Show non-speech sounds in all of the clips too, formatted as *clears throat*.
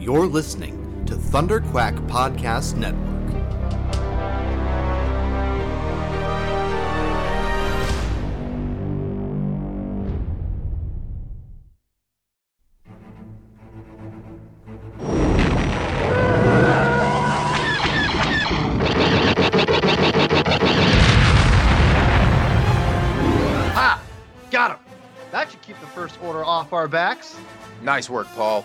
You're listening to Thunder Quack Podcast Network. Ha! Got him! That should keep the first order off our backs. Nice work, Paul.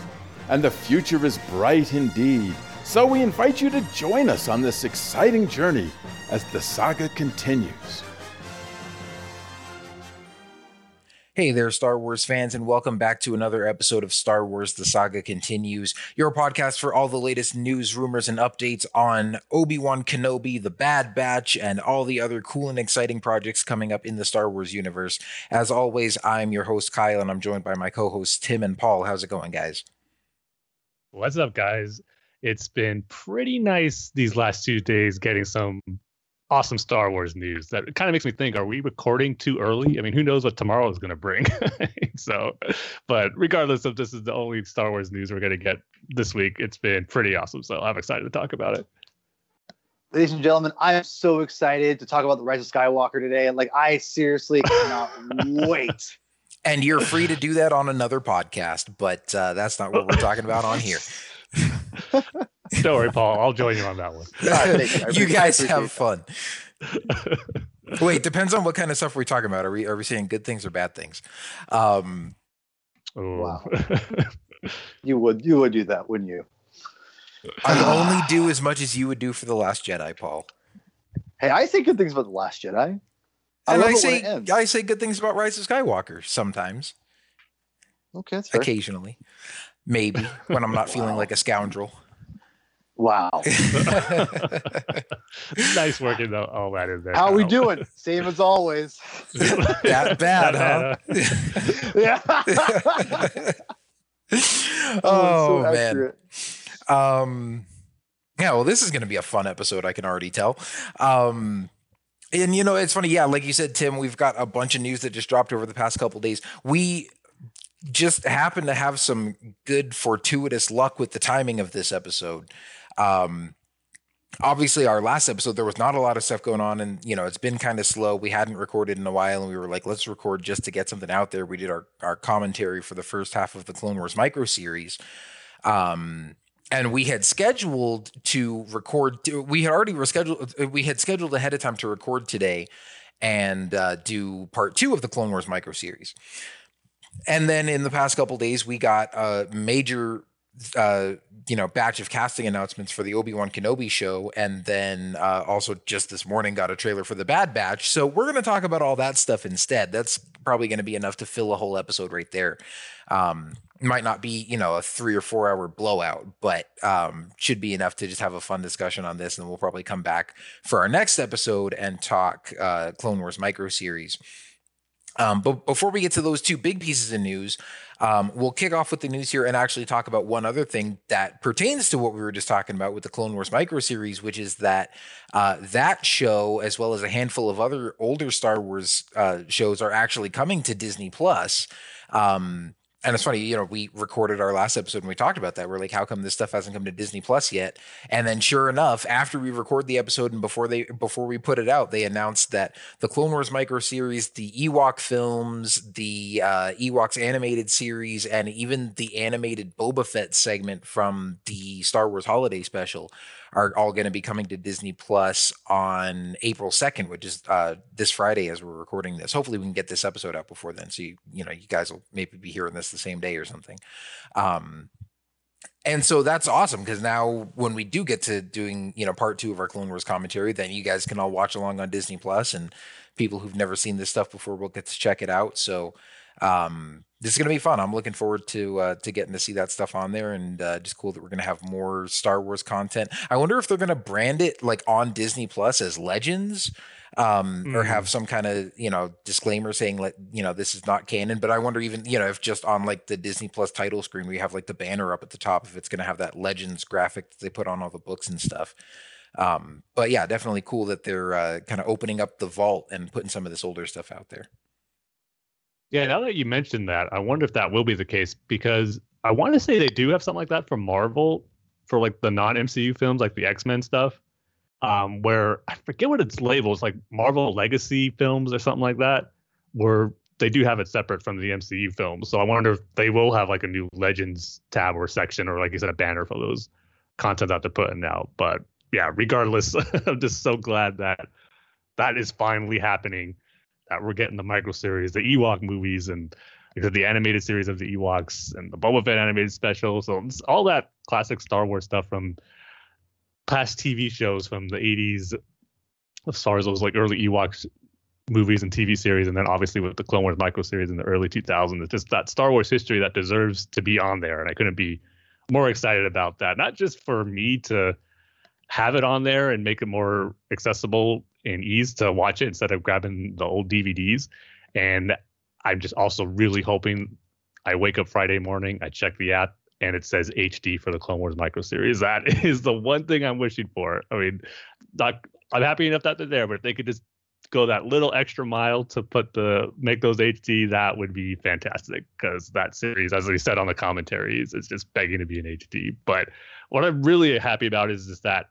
And the future is bright indeed. So we invite you to join us on this exciting journey as the saga continues. Hey there, Star Wars fans, and welcome back to another episode of Star Wars The Saga Continues, your podcast for all the latest news, rumors, and updates on Obi Wan Kenobi, The Bad Batch, and all the other cool and exciting projects coming up in the Star Wars universe. As always, I'm your host, Kyle, and I'm joined by my co hosts, Tim and Paul. How's it going, guys? What's up, guys? It's been pretty nice these last two days getting some awesome Star Wars news. That kind of makes me think: Are we recording too early? I mean, who knows what tomorrow is going to bring? *laughs* so, but regardless if this is the only Star Wars news we're going to get this week, it's been pretty awesome. So I'm excited to talk about it. Ladies and gentlemen, I am so excited to talk about the Rise of Skywalker today. And like, I seriously cannot *laughs* wait. And you're free to *laughs* do that on another podcast, but uh, that's not what we're talking about on here. *laughs* Don't worry, Paul. I'll join you on that one. *laughs* God, you. You guys have fun. Wait, depends on what kind of stuff we're talking about. Are we are we saying good things or bad things? Um, Ooh. Wow. You would you would do that, wouldn't you? I only do as much as you would do for the Last Jedi, Paul. Hey, I say good things about the Last Jedi. I and love I say. I say good things about Rise of Skywalker sometimes, okay, that's fair. occasionally, maybe when I'm not *laughs* feeling like a scoundrel. Wow. *laughs* nice working though. All that in there. How are we doing? Same as always. *laughs* that bad, huh? yeah. oh so man. accurate. Um, yeah, well, this is going to be a fun episode. I can already tell. Um, and you know, it's funny. Yeah, like you said, Tim, we've got a bunch of news that just dropped over the past couple days. We just happened to have some good fortuitous luck with the timing of this episode. Um, obviously our last episode there was not a lot of stuff going on and you know it's been kind of slow we hadn't recorded in a while and we were like let's record just to get something out there we did our, our commentary for the first half of the clone wars micro series um and we had scheduled to record we had already rescheduled we had scheduled ahead of time to record today and uh, do part two of the clone wars micro series and then in the past couple days we got a major uh, you know, batch of casting announcements for the Obi Wan Kenobi show, and then uh, also just this morning got a trailer for the Bad Batch. So we're going to talk about all that stuff instead. That's probably going to be enough to fill a whole episode right there. Um, might not be, you know, a three or four hour blowout, but um, should be enough to just have a fun discussion on this. And we'll probably come back for our next episode and talk uh, Clone Wars micro series. Um, but before we get to those two big pieces of news, um, we'll kick off with the news here and actually talk about one other thing that pertains to what we were just talking about with the Clone Wars micro series, which is that uh, that show, as well as a handful of other older Star Wars uh, shows, are actually coming to Disney Plus. Um, and it's funny, you know, we recorded our last episode and we talked about that. We're like, how come this stuff hasn't come to Disney Plus yet? And then sure enough, after we record the episode and before they before we put it out, they announced that the Clone Wars micro series, the Ewok films, the uh, Ewoks animated series, and even the animated Boba Fett segment from the Star Wars Holiday Special are all going to be coming to Disney Plus on April 2nd, which is uh, this Friday as we're recording this. Hopefully we can get this episode out before then. So, you, you know, you guys will maybe be hearing this the same day or something. Um, and so that's awesome because now when we do get to doing, you know, part two of our Clone Wars commentary, then you guys can all watch along on Disney Plus and people who've never seen this stuff before will get to check it out. So, um, this is going to be fun. I'm looking forward to uh, to getting to see that stuff on there, and uh, just cool that we're going to have more Star Wars content. I wonder if they're going to brand it like on Disney Plus as Legends, um, mm. or have some kind of you know disclaimer saying like you know this is not canon. But I wonder even you know if just on like the Disney Plus title screen we have like the banner up at the top if it's going to have that Legends graphic that they put on all the books and stuff. Um, but yeah, definitely cool that they're uh, kind of opening up the vault and putting some of this older stuff out there. Yeah, now that you mentioned that, I wonder if that will be the case because I want to say they do have something like that for Marvel for like the non MCU films, like the X Men stuff, um, where I forget what it's labeled. It's like Marvel Legacy films or something like that, where they do have it separate from the MCU films. So I wonder if they will have like a new Legends tab or section, or like you said, a banner for those content that they're putting out. But yeah, regardless, *laughs* I'm just so glad that that is finally happening we're getting the micro series, the Ewok movies, and the animated series of the Ewoks and the Boba Fett animated special. So all that classic Star Wars stuff from past TV shows from the 80s, as far as those like early Ewoks movies and TV series, and then obviously with the Clone Wars micro series in the early 2000s. It's just that Star Wars history that deserves to be on there, and I couldn't be more excited about that. Not just for me to have it on there and make it more accessible and ease to watch it instead of grabbing the old DVDs. And I'm just also really hoping I wake up Friday morning, I check the app, and it says HD for the Clone Wars micro series. *laughs* That is the one thing I'm wishing for. I mean, not, I'm happy enough that they're there, but if they could just go that little extra mile to put the make those HD, that would be fantastic. Because that series, as we said on the commentaries, is just begging to be in HD. But what I'm really happy about is just that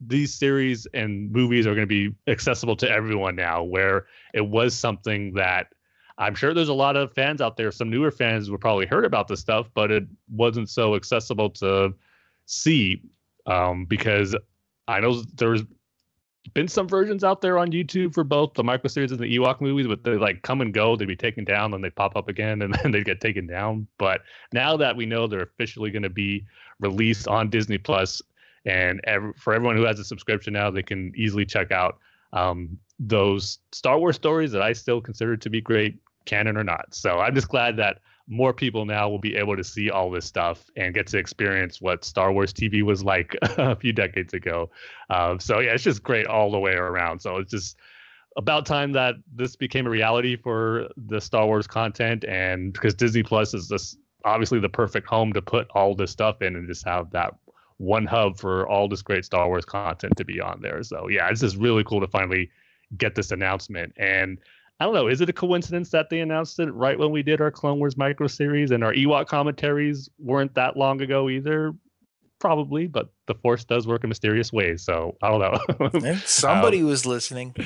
these series and movies are going to be accessible to everyone now, where it was something that I'm sure there's a lot of fans out there, some newer fans would probably heard about this stuff, but it wasn't so accessible to see um, because I know there's been some versions out there on YouTube for both the micro series and the Ewok movies, but they like come and go. They'd be taken down, then they pop up again, and *laughs* then they get taken down. But now that we know they're officially going to be released on Disney Plus, and every, for everyone who has a subscription now, they can easily check out um, those Star Wars stories that I still consider to be great, canon or not. So I'm just glad that more people now will be able to see all this stuff and get to experience what Star Wars TV was like *laughs* a few decades ago. Um, so yeah, it's just great all the way around. So it's just about time that this became a reality for the Star Wars content, and because Disney Plus is just obviously the perfect home to put all this stuff in and just have that one hub for all this great Star Wars content to be on there. So yeah, it's just really cool to finally get this announcement. And I don't know, is it a coincidence that they announced it right when we did our Clone Wars micro series and our Ewok commentaries weren't that long ago either? Probably, but the Force does work in mysterious ways. So I don't know. *laughs* somebody um, was listening. *laughs*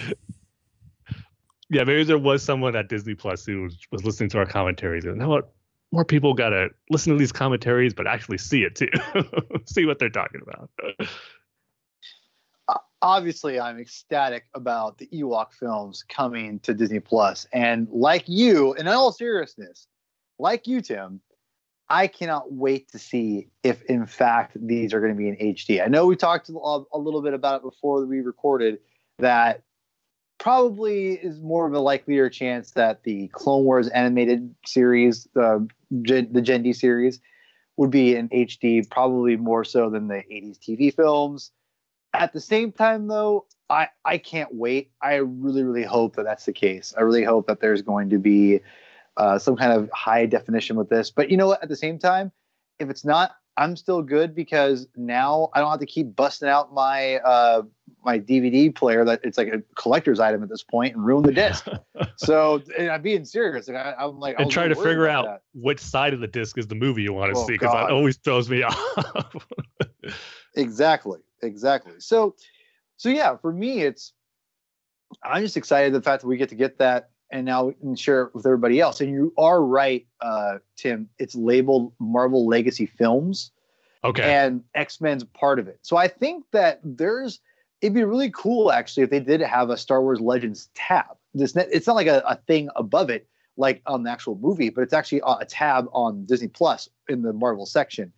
Yeah, maybe there was someone at Disney Plus who was, was listening to our commentaries. And you know what? More people got to listen to these commentaries, but actually see it too, *laughs* see what they're talking about. Obviously, I'm ecstatic about the Ewok films coming to Disney Plus, and like you, in all seriousness, like you, Tim, I cannot wait to see if, in fact, these are going to be in HD. I know we talked a little bit about it before we recorded that probably is more of a likelier chance that the Clone Wars animated series, the Gen, the Genndy series, would be in HD, probably more so than the 80s TV films. At the same time, though, I, I can't wait. I really, really hope that that's the case. I really hope that there's going to be uh, some kind of high definition with this. But you know what? At the same time, if it's not, I'm still good because now I don't have to keep busting out my uh, my DVD player that it's like a collector's item at this point and ruin the disc. *laughs* so I'm being serious. And I, am like, and trying to figure out that. which side of the disc is the movie you want to oh, see because that always throws me *laughs* off. exactly, exactly. So, so yeah, for me, it's I'm just excited the fact that we get to get that and now we can share it with everybody else. And you are right, uh, Tim. It's labeled Marvel Legacy Films. Okay. And X Men's part of it. So I think that there's it'd be really cool actually if they did have a Star Wars Legends tab. This it's not like a, a thing above it like on the actual movie, but it's actually a tab on Disney Plus in the Marvel section.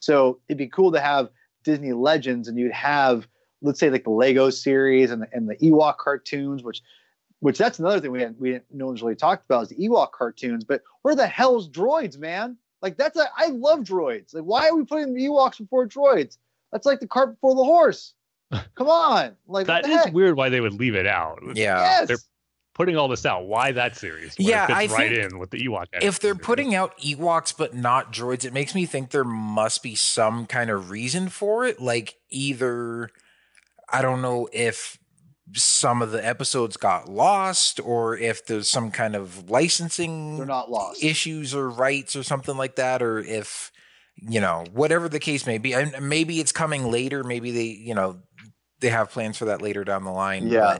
So it'd be cool to have Disney Legends, and you'd have let's say like the Lego series and the, and the Ewok cartoons, which which that's another thing we had we didn't, no one's really talked about is the Ewok cartoons. But where the hell's droids, man? Like that's a I love droids. Like why are we putting the Ewoks before droids? That's like the cart before the horse. *laughs* Come on, like That what is the heck? weird why they would leave it out. Yeah. Yes. They're putting all this out. Why that series? Where Yeah, it fits I right think in with the Ewok. if they're series. putting out Ewoks but not droids, it makes me think there must be some kind of reason for it. Like either I don't know if some of the episodes got lost or if there's some kind of licensing They're not lost. issues or rights or something like that, or if you know whatever the case may be, and maybe it's coming later. Maybe they you know they have plans for that later down the line. Yeah.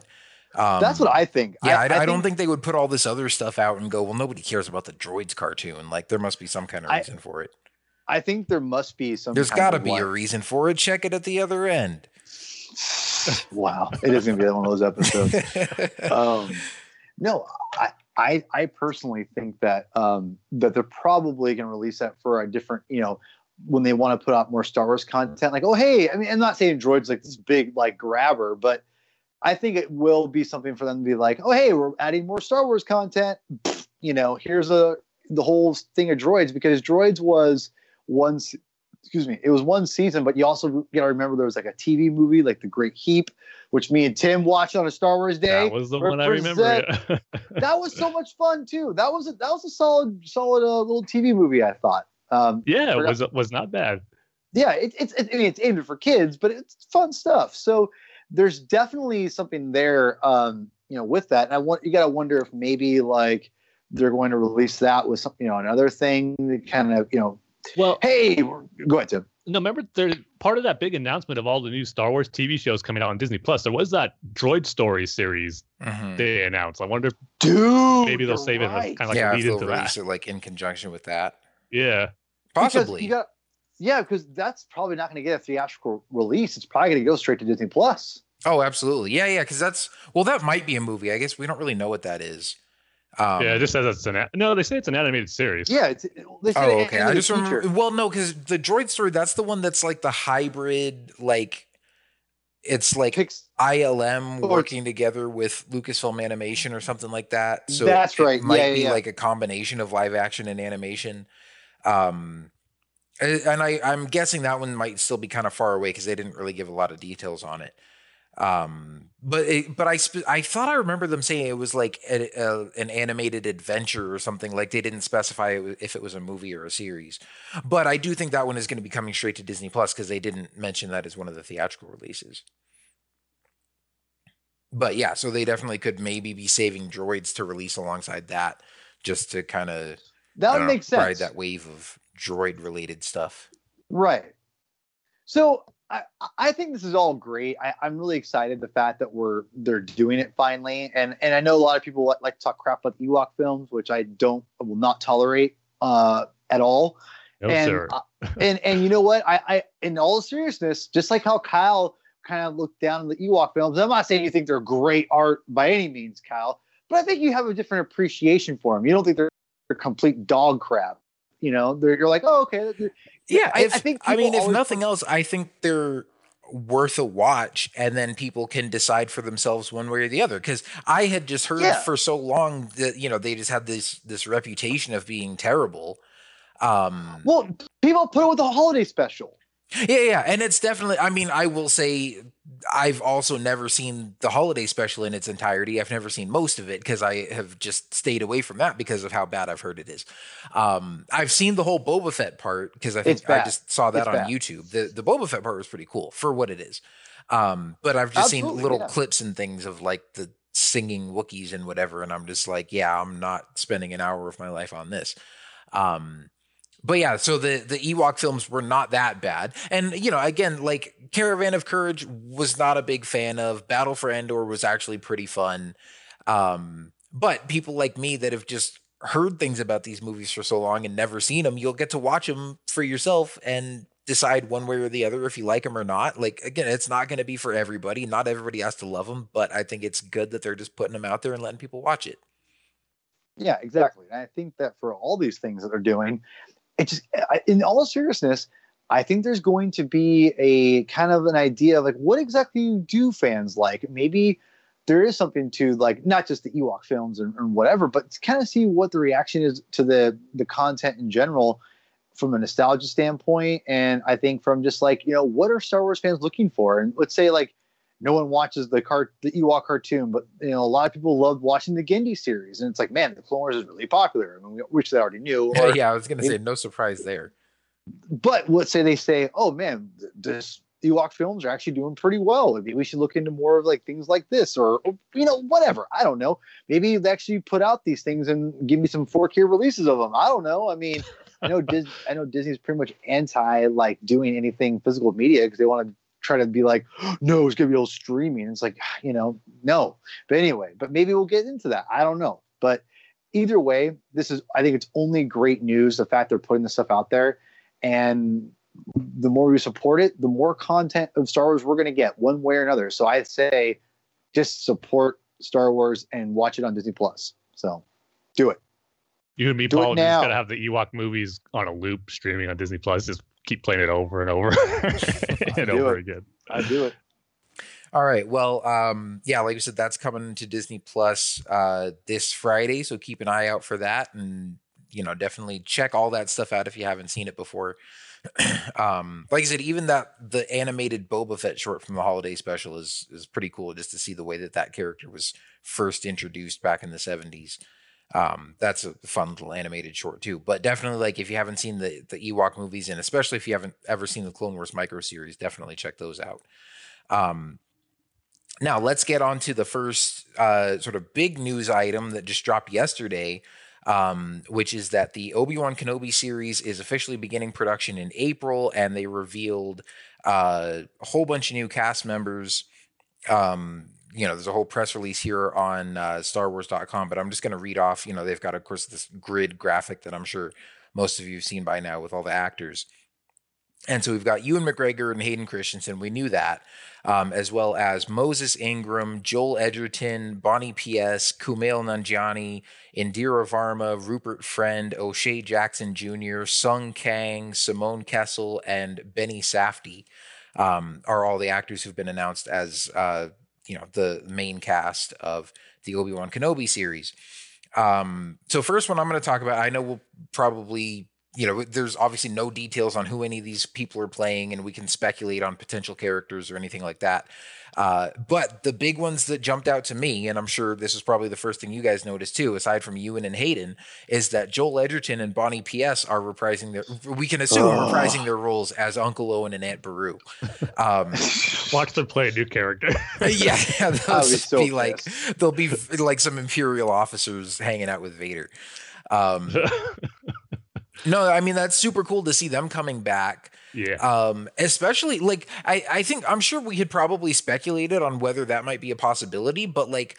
but, um, That's what I think. yeah, I, I don't think they would put all this other stuff out and go, well, nobody cares about the droids cartoon. Like, there must be some kind of I- reason for it. I think there must be some. There's got to be a reason for it. Check it at the other end. *sighs* *sighs* *sighs* *laughs* wow, it is going to be one of those episodes. *laughs* um, no, I, I, I personally think that um, that they're probably going to release that for a different, you know, when they want to put out more Star Wars content. Like, oh, hey, I mean, I'm not saying Droids like this big like grabber, but I think it will be something for them to be like, oh, hey, we're adding more Star Wars content. You know, here's a the whole thing of Droids because Droids was one. Se- Excuse me, it was one season, but you also got to remember there was like a TV movie, like The Great Heap, which me and Tim watched on a Star Wars day that was the one I remember. that was so much fun too. That was a, that was a solid solid uh, little TV movie. I thought. Um, yeah, it Forgot- was was not bad. yeah, it, it's it, I mean it's aimed for kids, but it's fun stuff. So there's definitely something there, um, you know, with that. And I want you got to wonder if maybe like they're going to release that with some, you know, another thing to kind of, you know, Well, hey, go ahead, Tim. no, remember there part of that big announcement of all the new Star Wars TV shows coming out on Disney Plus. There was that Droid Story series Mhm. they announced. I wonder if Dude, maybe they'll you're save it as right. kind of like yeah, lead into that. release it like in conjunction with that, Yeah, Because possibly. You got, yeah, because that's probably not going to get a theatrical release. It's probably going to go straight to Disney Plus. oh, absolutely. Yeah, yeah. Because that's well, that might be a movie. I guess we don't really know what that is. Um, yeah. It just says it's an no. They say it's an animated series. Yeah, it's. They said Oh, it okay. I the just remember. feature. Well, no, because the droid story, that's the one that's like the hybrid, like it's like Pix- ILM Or- working together with Lucasfilm Animation or something like that. So That's it right. might Yeah, be yeah, yeah. like a combination of live action and animation. Um, and I, I'm guessing that one might still be kind of far away because they didn't really give a lot of details on it. Um, but it, but I sp- I thought I remember them saying it was like a, a, an animated adventure or something. Like they didn't specify if it was a movie or a series. But I do think that one is going to be coming straight to Disney Plus because they didn't mention that as one of the theatrical releases. But yeah, so they definitely could maybe be saving droids to release alongside that, just to kind of that would make ride sense. that wave of droid related stuff. Right. So I, I think this is all great. I, I'm really excited the fact that we're they're doing it finally, and and I know a lot of people like, like to talk crap about the Ewok films, which I don't I will not tolerate uh, at all. No and, sir. uh, and and you know what? I, I in all seriousness, just like how Kyle kind of looked down on the Ewok films. I'm not saying you think they're great art by any means, Kyle, but I think you have a different appreciation for them. You don't think they're, they're complete dog crap. You know, they're, you're like, oh, okay. Yeah, I- I I, mean, if nothing else, I think they're worth a watch, and then people can decide for themselves one way or the other. Because I had just heard Yeah. for so long that you know they just had this this reputation of being terrible. Um, Well, people put it with a holiday special. Yeah, yeah, and it's definitely. I mean, I will say I've also never seen the holiday special in its entirety. I've never seen most of it because I have just stayed away from that because of how bad I've heard it is. Um, I've seen the whole Boba Fett part because I think I just saw that It's on bad. YouTube. The the Boba Fett part was pretty cool for what it is. Um, but I've just seen little yeah. clips and things of like the singing Wookiees and whatever, and I'm just like, yeah, I'm not spending an hour of my life on this. Um, but yeah, so the the Ewok films were not that bad, and you know, again, like Caravan of Courage was not a big fan of. Battle for Endor was actually pretty fun, um, but people like me that have just heard things about these movies for so long and never seen them, you'll get to watch them for yourself and decide one way or the other if you like them or not. Like again, it's not going to be for everybody. Not everybody has to love them, but I think it's good that they're just putting them out there and letting people watch it. Yeah, exactly. And I think that for all these things that they're doing, it just, in all seriousness, I think there's going to be a kind of an idea of like what exactly do fans like? Maybe there is something to like not just the Ewok films and, and whatever, but to kind of see what the reaction is to the the content in general from a nostalgia standpoint, and I think from just like you know what are Star Wars fans looking for, and let's say like no one watches the cart the Ewok cartoon, but you know a lot of people love watching the Genndy series, and it's like man, the Clone Wars is really popular. I mean, which they already knew. *laughs* Or, yeah, I was gonna say no surprise there. But let's say they say, oh man, this Ewok films are actually doing pretty well. Maybe we should look into more of like things like this, or, or you know, whatever. I don't know. Maybe they actually put out these things and give me some 4K releases of them. I don't know. I mean, I know Dis- *laughs* I know Disney's pretty much anti like doing anything physical media because they want to try to be like, *gasps* no, it's gonna be all streaming. It's like, *sighs* you know, no. But anyway, but maybe we'll get into that. I don't know. But either way, this is I think it's only great news the fact they're putting this stuff out there. And the more we support it, the more content of Star Wars we're going to get one way or another. So I'd say just support Star Wars and watch it on Disney Plus. So do it. You and me, Do Paul, just gotta have the Ewok movies on a loop streaming on Disney Plus. Just keep playing it over and over *laughs* and over it. again. I do it. All right. Well, um, yeah, like I said, that's coming to Disney Plus uh, this Friday, so keep an eye out for that, and you know, definitely check all that stuff out if you haven't seen it before. *clears throat* um, like I said, even that the animated Boba Fett short from the holiday special is is pretty cool, just to see the way that that character was first introduced back in the seventies. Um, that's a fun little animated short too. But definitely, like if you haven't seen the the Ewok movies, and especially if you haven't ever seen the Clone Wars micro series, definitely check those out. Um, now let's get on to the first uh, sort of big news item that just dropped yesterday, um, which is that the Obi Wan Kenobi series is officially beginning production in April, and they revealed uh, a whole bunch of new cast members. Um, you know, there's a whole press release here on uh, StarWars.com, but I'm just going to read off. You know, they've got, of course, this grid graphic that I'm sure most of you have seen by now with all the actors. And so we've got Ewan McGregor and Hayden Christensen. We knew that, um, as well as Moses Ingram, Joel Edgerton, Bonnie Piesse, Kumail Nanjiani, Indira Varma, Rupert Friend, O'Shea Jackson Jr., Sung Kang, Simone Kessell, and Benny Safdie um, are all the actors who've been announced as uh, you know the main cast of the Obi Wan Kenobi series. Um, so first one I'm going to talk about. I know we'll probably you know there's obviously no details on who any of these people are playing, and we can speculate on potential characters or anything like that. Uh, but the big ones that jumped out to me, and I'm sure this is probably the first thing you guys noticed too, aside from Ewan and Hayden, is that Joel Edgerton and Bonnie Piesse are reprising their, we can assume Oh. reprising their roles as Uncle Owen and Aunt Beru. Um, *laughs* Watch them play a new character. *laughs* yeah, they'll *laughs* be so be like pissed. they'll be like some imperial officers hanging out with Vader. Um, no, I mean that's super cool to see them coming back. yeah. Um, especially like I, I think I'm sure we had probably speculated on whether that might be a possibility, but like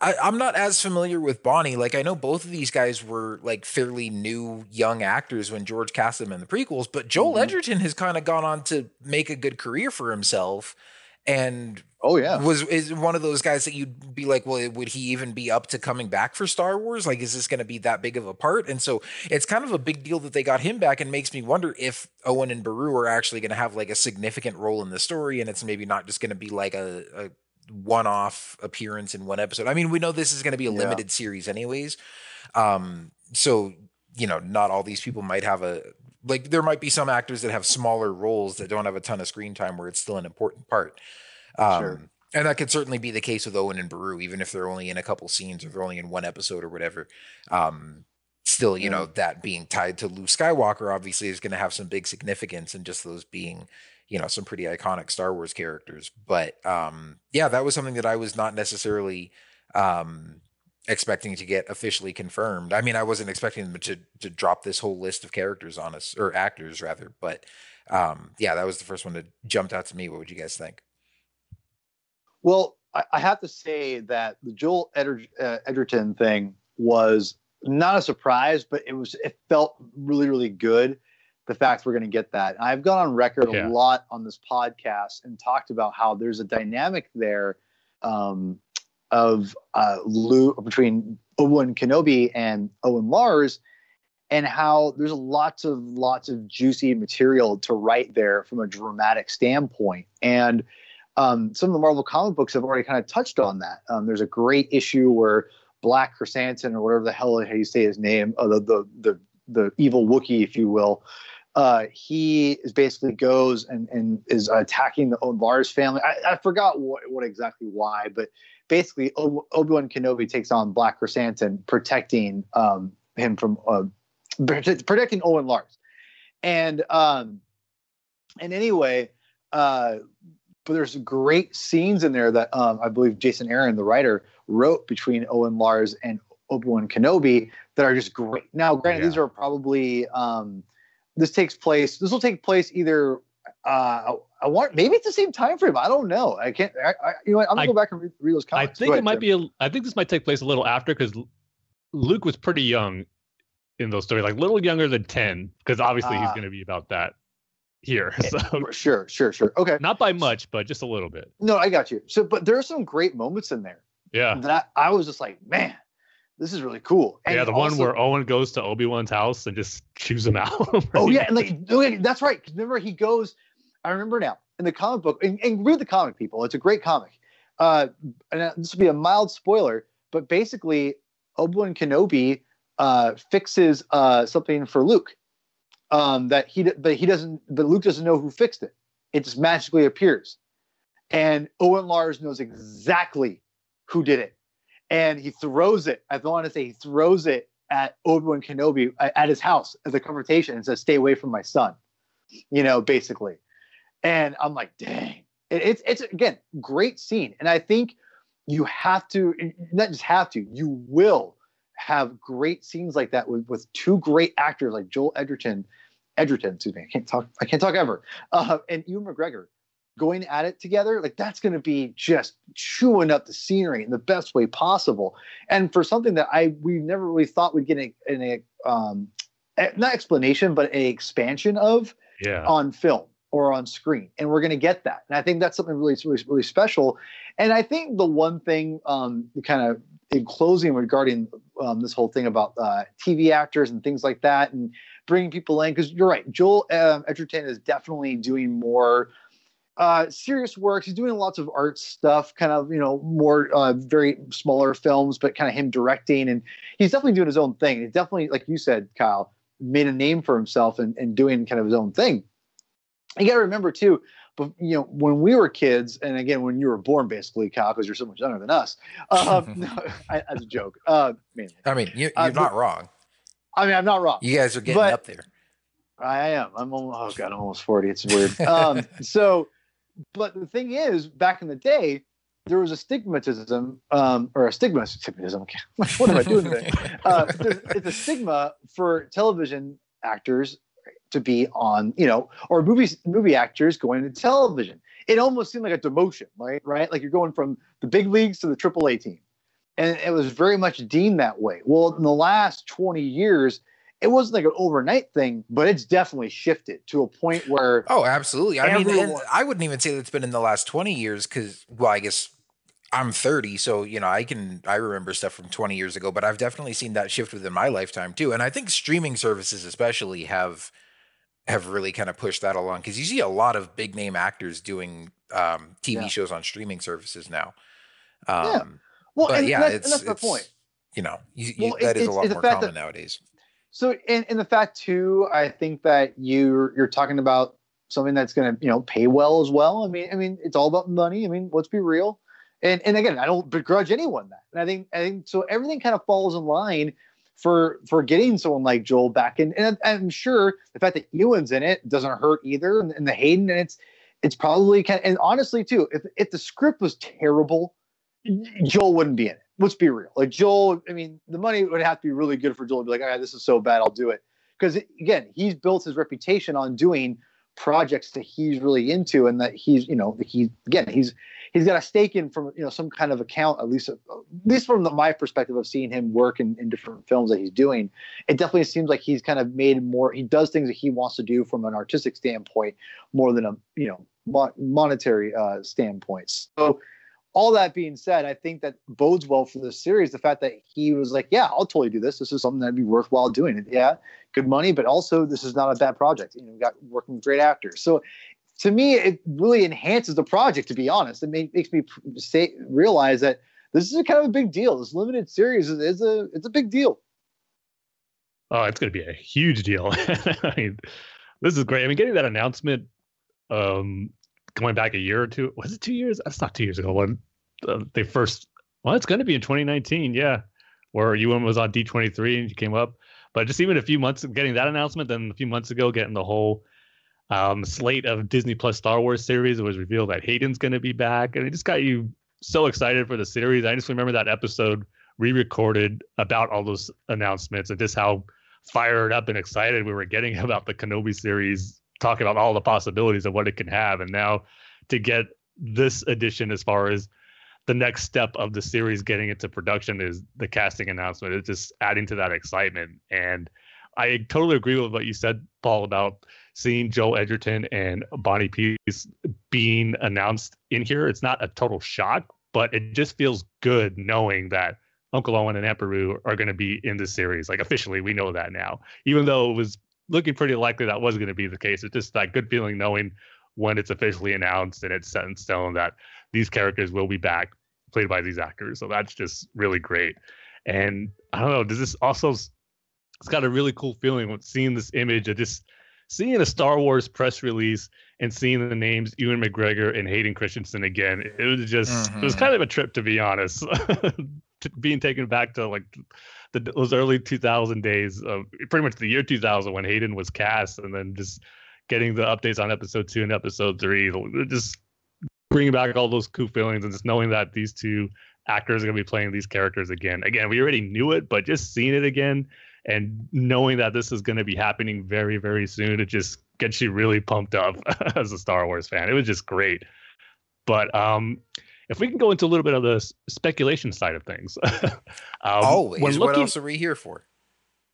I, I'm not as familiar with Bonnie. Like I know both of these guys were like fairly new young actors when George cast them in the prequels, but Joel Mhm. Edgerton has kind of gone on to make a good career for himself and Oh yeah. was is one of those guys that you'd be like, well, would he even be up to coming back for Star Wars? Like, is this going to be that big of a part? And so it's kind of a big deal that they got him back, and makes me wonder if Owen and Beru are actually going to have like a significant role in the story, and it's maybe not just going to be like a, a one-off appearance in one episode. I mean, we know this is going to be a Yeah. limited series, anyways. Um, so you know, not all these people might have a like. There might be some actors that have smaller roles that don't have a ton of screen time, where it's still an important part. Um, Sure. And that could certainly be the case with Owen and Beru, even if they're only in a couple scenes or they're only in one episode or whatever. Um, still, you know, that being tied to Luke Skywalker obviously is going to have some big significance, and just those being, you know, some pretty iconic Star Wars characters. But um, yeah, that was something that I was not necessarily um, expecting to get officially confirmed. I mean, I wasn't expecting them to to drop this whole list of characters on us or actors rather, but um, yeah, that was the first one that jumped out to me. What would you guys think? Well, I, I have to say that the Joel Eder, uh, Edgerton thing was not a surprise, but it was it felt really really good. The fact we're going to get that. I've gone on record Yeah. a lot on this podcast and talked about how there's a dynamic there um, of uh, Luke between Owen Kenobi and Owen Lars, and how there's lots of lots of juicy material to write there from a dramatic standpoint, and um, some of the Marvel comic books have already kind of touched on that. Um, there's a great issue where Black Chrysanthemum or whatever the hell how you say his name, uh, the, the the the evil Wookiee, if you will, uh, he is basically goes and, and is attacking the Lars family. I, I forgot what, what exactly why, but basically Obi Wan Kenobi takes on Black Chrysanthemum, protecting um, him from uh, protecting Owen Lars, and um, and anyway, uh, but there's great scenes in there that um, I believe Jason Aaron, the writer, wrote between Owen Lars and Obi Wan Kenobi that are just great. Now, granted, yeah. these are probably um, this takes place. This will take place either. Uh, I want maybe it's the same time frame. I don't know. I can't. I, I you know what? I'm gonna I, go back and read, read those comics. I think ahead, it might Tim. be. A, I think this might take place a little after because Luke was pretty young in those stories, like a little younger than ten, because obviously uh, he's ah. going to be about that here. *laughs* So sure, sure, sure. Okay, not by much, but just a little bit. No, I got you. So, but there are some great moments in there. Yeah, that I, I was just like, man, this is really cool. And yeah, the also, one where Owen goes to Obi Wan's house and just chews him out. *laughs* oh yeah, and like that's right. Remember he goes. I remember now in the comic book, and, and read the comic, people. It's a great comic. Uh, and this will be a mild spoiler, but basically, Obi Wan Kenobi uh, fixes uh, something for Luke um, that he that he doesn't that Luke doesn't know who fixed it. It just magically appears, and Owen Lars knows exactly who did it and he throws it. I don't want to say he throws it at Obi Wan Kenobi at his house as a confrontation and says, "Stay away from my son," you know, basically. And I'm like, dang, it's it's again great scene, and I think you have to not just have to, you will have great scenes like that with with two great actors like Joel Edgerton, Edgerton, excuse me, I can't talk, I can't talk ever, uh, and Ewan McGregor going at it together, like that's going to be just chewing up the scenery in the best way possible. And for something that I we never really thought we'd get in a, um, not explanation, but a expansion of yeah. on film or on screen, and we're going to get that. And I think that's something really, really, really special. And I think the one thing, um, kind of in closing regarding um, this whole thing about uh, TV actors and things like that, and bringing people in, because you're right, Joel um, Edgerton is definitely doing more uh, serious works. He's doing lots of art stuff, kind of, you know, more uh, very smaller films, but kind of him directing. And he's definitely doing his own thing. He's definitely, like you said, Kyle, made a name for himself and doing kind of his own thing. You got to remember, too, but you know, when we were kids, and again, when you were born, basically, Kyle, because you're so much younger than us, *laughs* um, no, I, as a joke. Uh, mainly. I mean, you, are uh, not wrong. I mean, I'm not wrong. You guys are getting up there. I am. I'm almost, oh god, I'm almost 40. It's weird. Um, *laughs* so but the thing is, back in the day, there was a stigmatism, um, or a stigma, stigmatism. *laughs* What am I doing today? Uh, it's a stigma for television actors to be on, you know, or movie movie actors going to television. It almost seemed like a demotion, right? Right, like you're going from the big leagues to the AAA team, and it was very much deemed that way. Well, in the last 20 years, it wasn't like an overnight thing, but it's definitely shifted to a point where. Oh, absolutely. I everyone, mean, I wouldn't even say that it's been in the last 20 years because, well, I guess I'm 30, so you know I can I remember stuff from 20 years ago, but I've definitely seen that shift within my lifetime too. And I think streaming services, especially, have have really kind of pushed that along because you see a lot of big name actors doing um, TV yeah. shows on streaming services now. Um, yeah. Well, and yeah, that's, it's, that's the point. You know, you, well, that is a lot more common that, nowadays. So, in, in the fact too, I think that you you're talking about something that's going to you know pay well as well. I mean, I mean, it's all about money. I mean, let's be real. And and again, I don't begrudge anyone that. And I think I think so. Everything kind of falls in line for for getting someone like Joel back in. And I'm sure the fact that Ewan's in it doesn't hurt either. And, and the Hayden and it's it's probably kind of, and honestly too, if if the script was terrible, Joel wouldn't be in it let's be real. Like Joel, I mean, the money would have to be really good for Joel to be like, all right, this is so bad, I'll do it. Because again, he's built his reputation on doing projects that he's really into, and that he's, you know, he again, he's he's got a stake in from you know some kind of account, at least at least from the, my perspective of seeing him work in, in different films that he's doing. It definitely seems like he's kind of made more. He does things that he wants to do from an artistic standpoint more than a you know mo- monetary uh, standpoint. So all that being said, I think that bodes well for this series. The fact that he was like, "Yeah, I'll totally do this. This is something that'd be worthwhile doing. It, Yeah, good money, but also this is not a bad project. You know, got working with great actors. So to me, it really enhances the project. To be honest, it make, makes me say realize that this is kind of a big deal. This limited series is, is a it's a big deal. Oh, it's going to be a huge deal. *laughs* I mean, this is great. I mean, getting that announcement, um, going back a year or two, was it two years? That's not two years ago when uh, they first. Well, it's going to be in 2019, yeah, where Ewan was on D23 and he came up. But just even a few months getting that announcement, then a few months ago getting the whole um, slate of Disney Plus Star Wars series, it was revealed that Hayden's going to be back, and it just got you so excited for the series. I just remember that episode re-recorded about all those announcements and just how fired up and excited we were getting *laughs* about the Kenobi series, talking about all the possibilities of what it can have, and now to get this edition as far as the next step of the series getting into production is the casting announcement. It's just adding to that excitement. And I totally agree with what you said, Paul, about seeing Joel Edgerton and Bonnie Piesse being announced in here. It's not a total shock, but it just feels good knowing that Uncle Owen and Aunt Beru are going to be in the series. Like officially, we know that now. Even though it was looking pretty likely that was going to be the case, it's just that good feeling knowing when it's officially announced and it's set in stone that these characters will be back, played by these actors. So that's just really great. And I don't know, does this also? It's got a really cool feeling with seeing this image of just seeing a Star Wars press release and seeing the names Ewan McGregor and Hayden Christensen again, it was just mm-hmm. it was mm-hmm. kind of a trip to be honest. *laughs* Being taken back to like the, those early 2000 days of pretty much the year 2000 when Hayden was cast, and then just getting the updates on episode two and episode three, just bringing back all those cool feelings and just knowing that these two actors are going to be playing these characters again. Again, we already knew it, but just seeing it again and knowing that this is going to be happening very very soon it just gets you really pumped up *laughs* as a star wars fan. It was just great. But um if we can go into a little bit of the speculation side of things *laughs* um, always. when looking, what else are we here for?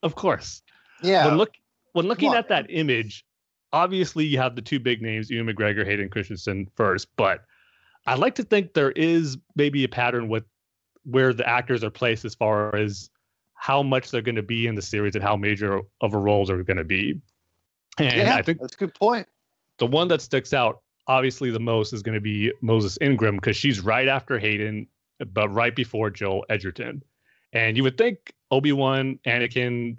Of course. Yeah. When look when looking at that image obviously you have the two big names Ewan McGregor Hayden Christensen first but I'd like to think there is maybe a pattern with where the actors are placed as far as how much they're going to be in the series and how major of a roles are going to be. And yeah, I think that's a good point. The one that sticks out, obviously, the most is going to be Moses Ingram because she's right after Hayden, but right before Joel Edgerton. And you would think Obi Wan, Anakin,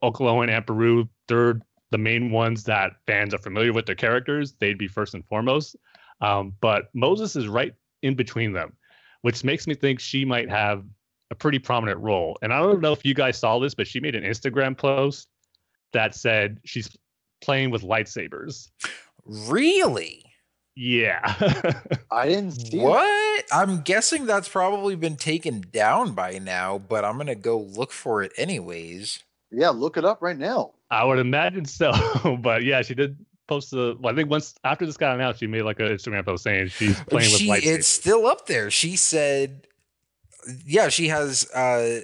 Owen, Aunt Beru, they're the main ones that fans are familiar with their characters. They'd be first and foremost. Um, but Moses is right in between them, which makes me think she might have a pretty prominent role. And I don't know if you guys saw this, but she made an Instagram post that said she's playing with lightsabers. Really? Yeah. *laughs* I didn't see What? It. I'm guessing that's probably been taken down by now, but I'm going to go look for it anyways. Yeah, look it up right now. I would imagine so. *laughs* but yeah, she did post the well, I think once after this got announced, she made like an Instagram post saying she's playing she, with lightsabers. It's still up there. She said yeah, she has uh,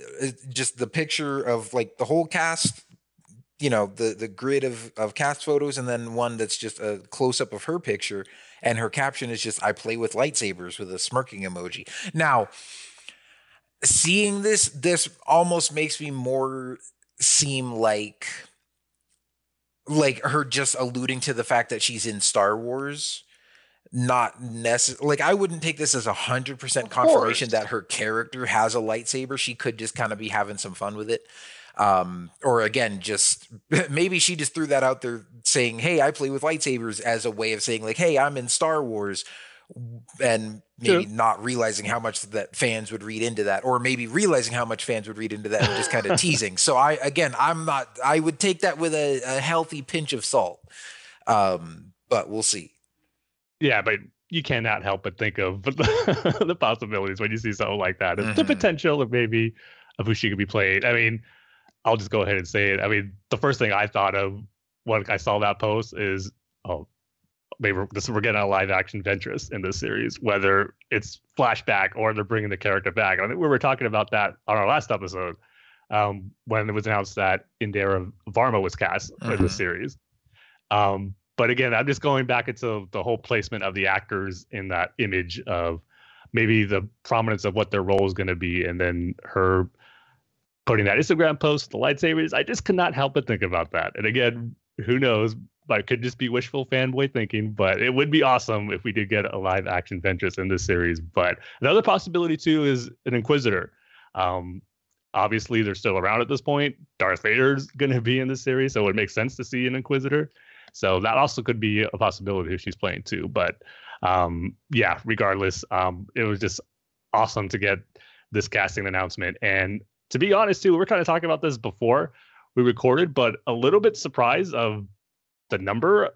just the picture of like the whole cast, you know, the the grid of of cast photos, and then one that's just a close up of her picture, and her caption is just "I play with lightsabers" with a smirking emoji. Now, seeing this, this almost makes me more seem like like her just alluding to the fact that she's in Star Wars not necessary. Like I wouldn't take this as a hundred percent confirmation that her character has a lightsaber. She could just kind of be having some fun with it. Um, or again, just *laughs* maybe she just threw that out there saying, Hey, I play with lightsabers as a way of saying like, Hey, I'm in Star Wars and maybe not realizing how much that fans would read into that, or maybe realizing how much fans would read into that and just kind of *laughs* teasing. So I, again, I'm not, I would take that with a, a healthy pinch of salt. Um, but we'll see. Yeah, but you cannot help but think of the, *laughs* the possibilities when you see something like that. Mm-hmm. The potential of maybe of who she could be played. I mean, I'll just go ahead and say it. I mean, the first thing I thought of when I saw that post is, oh, maybe we're, this, we're getting a live action Ventress in this series, whether it's flashback or they're bringing the character back. I think we were talking about that on our last episode um, when it was announced that Indira Varma was cast mm-hmm. in the series. Um, but again, I'm just going back into the whole placement of the actors in that image of maybe the prominence of what their role is going to be, and then her putting that Instagram post, the lightsabers. I just could not help but think about that. And again, who knows? But it could just be wishful fanboy thinking. But it would be awesome if we did get a live action Ventress in this series. But another possibility too is an Inquisitor. Um, obviously, they're still around at this point. Darth Vader's going to be in the series, so it would make sense to see an Inquisitor. So that also could be a possibility if she's playing too. But um, yeah, regardless, um, it was just awesome to get this casting announcement. And to be honest, too, we were kind of talking about this before we recorded, but a little bit surprised of the number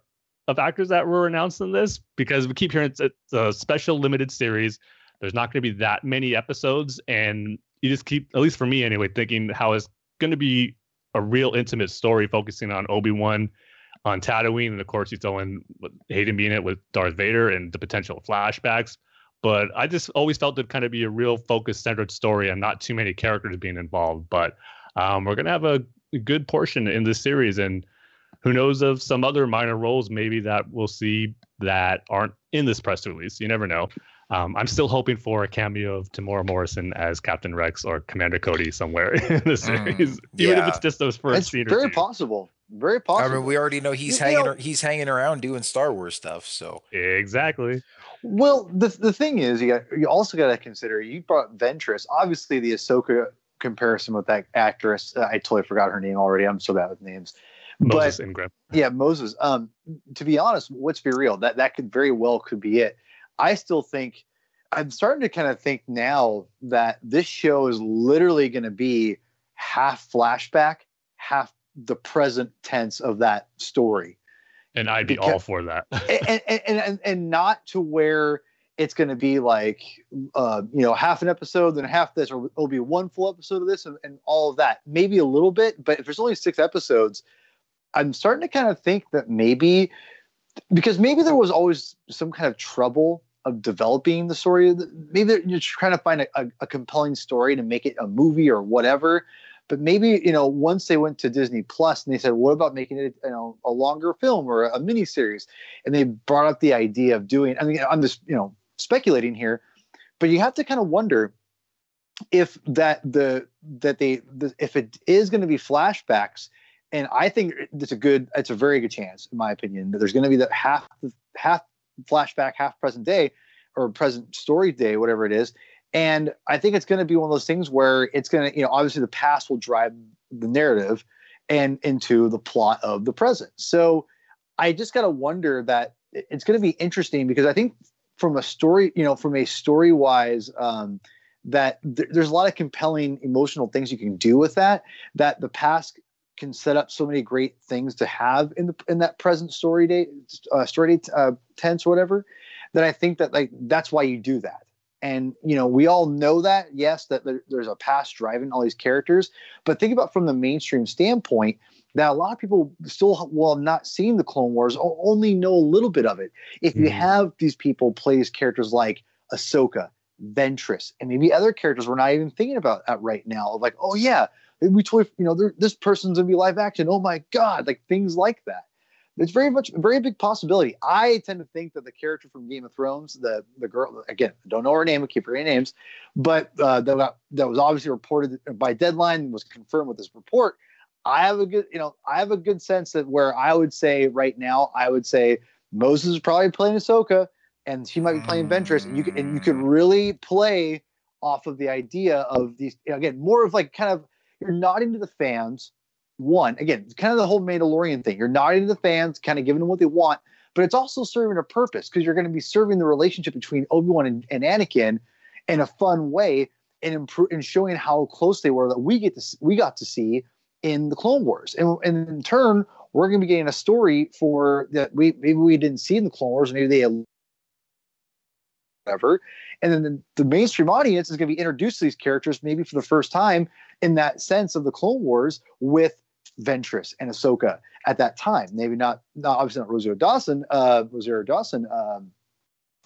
of actors that were announced in this because we keep hearing it's, it's a special limited series. There's not going to be that many episodes, and you just keep, at least for me anyway, thinking how it's going to be a real intimate story focusing on Obi Wan on Tatooine, and of course he's still in Hayden being it with Darth Vader and the potential flashbacks. But I just always felt it'd kind of be a real focus centered story and not too many characters being involved. But um, we're gonna have a good portion in this series, and who knows of some other minor roles maybe that we'll see that aren't in this press release. You never know. Um, I'm still hoping for a cameo of Temuera Morrison as Captain Rex or Commander Cody somewhere *laughs* in the series, mm, yeah. even if it's just those first it's. Very possible. Very possible. I mean, we already know he's you hanging. Know, he's hanging around doing Star Wars stuff. So exactly. Well, the the thing is, you got, you also got to consider. You brought Ventress. Obviously, the Ahsoka comparison with that actress. Uh, I totally forgot her name already. I'm so bad with names. Moses but, Ingram. Yeah, Moses. Um, to be honest, let's be real. That that could very well could be it. I still think I'm starting to kind of think now that this show is literally going to be half flashback, half the present tense of that story. And I'd be because, all for that. *laughs* and, and, and and not to where it's going to be like uh, you know half an episode then half this or it'll be one full episode of this and, and all of that. Maybe a little bit but if there's only six episodes i'm starting to kind of think that maybe because maybe there was always some kind of trouble of developing the story. Maybe you're trying to find a, a, a compelling story to make it a movie or whatever but maybe you know once they went to Disney Plus and they said, "What about making it you know a longer film or a, mini series?" and they brought up the idea of doing. I mean, I'm just you know speculating here, but you have to kind of wonder if that the that they the, if it is going to be flashbacks and i think it's a good it's a very good chance in my opinion that there's going to be that half half flashback half present day or present story day whatever it is and I think it's going to be one of those things where it's going to, you know, obviously the past will drive the narrative and into the plot of the present. So I just got to wonder that it's going to be interesting because I think from a story, you know, from a story wise, um, that th- there's a lot of compelling emotional things you can do with that, that the past can set up so many great things to have in the in that present story date uh, story date uh, tense or whatever that I think that like that's why you do that and you know we all know that yes that there, there's a past driving all these characters but think about from the mainstream standpoint that a lot of people still will have not seen the clone wars only know a little bit of it. If you mm. have these people play these characters like ahsoka ventress and maybe other characters we're not even thinking about that right now like oh yeah we totally you know this person's gonna be live action. Oh my god like things like that it's very much a very big possibility. I tend to think that the character from Game of Thrones, the the girl, again, don't know her name, I keep her names, but uh, that that was obviously reported by Deadline was confirmed with this report. I have a good, you know, I have a good sense that where I would say right now, I would say Moses is probably playing Ahsoka, and she might be playing Ventress, and you can, and you could really play off of the idea of these again more of like kind of you're nodding to the fans one again kind of the whole mandalorian thing. You're nodding to the fans kind of giving them what they want but it's also serving a purpose because you're going to be serving the relationship between obi-wan and, and anakin in a fun way and improve and showing how close they were that we get to we got to see in the clone wars. And, and in turn we're going to be getting a story for that we maybe we didn't see in the clone wars maybe they whatever. And then the, the mainstream audience is going to be introduced to these characters maybe for the first time in that sense of the clone wars with Ventress and Ahsoka at that time. Maybe not, not obviously not Rosario Dawson, uh, Rosario Dawson um,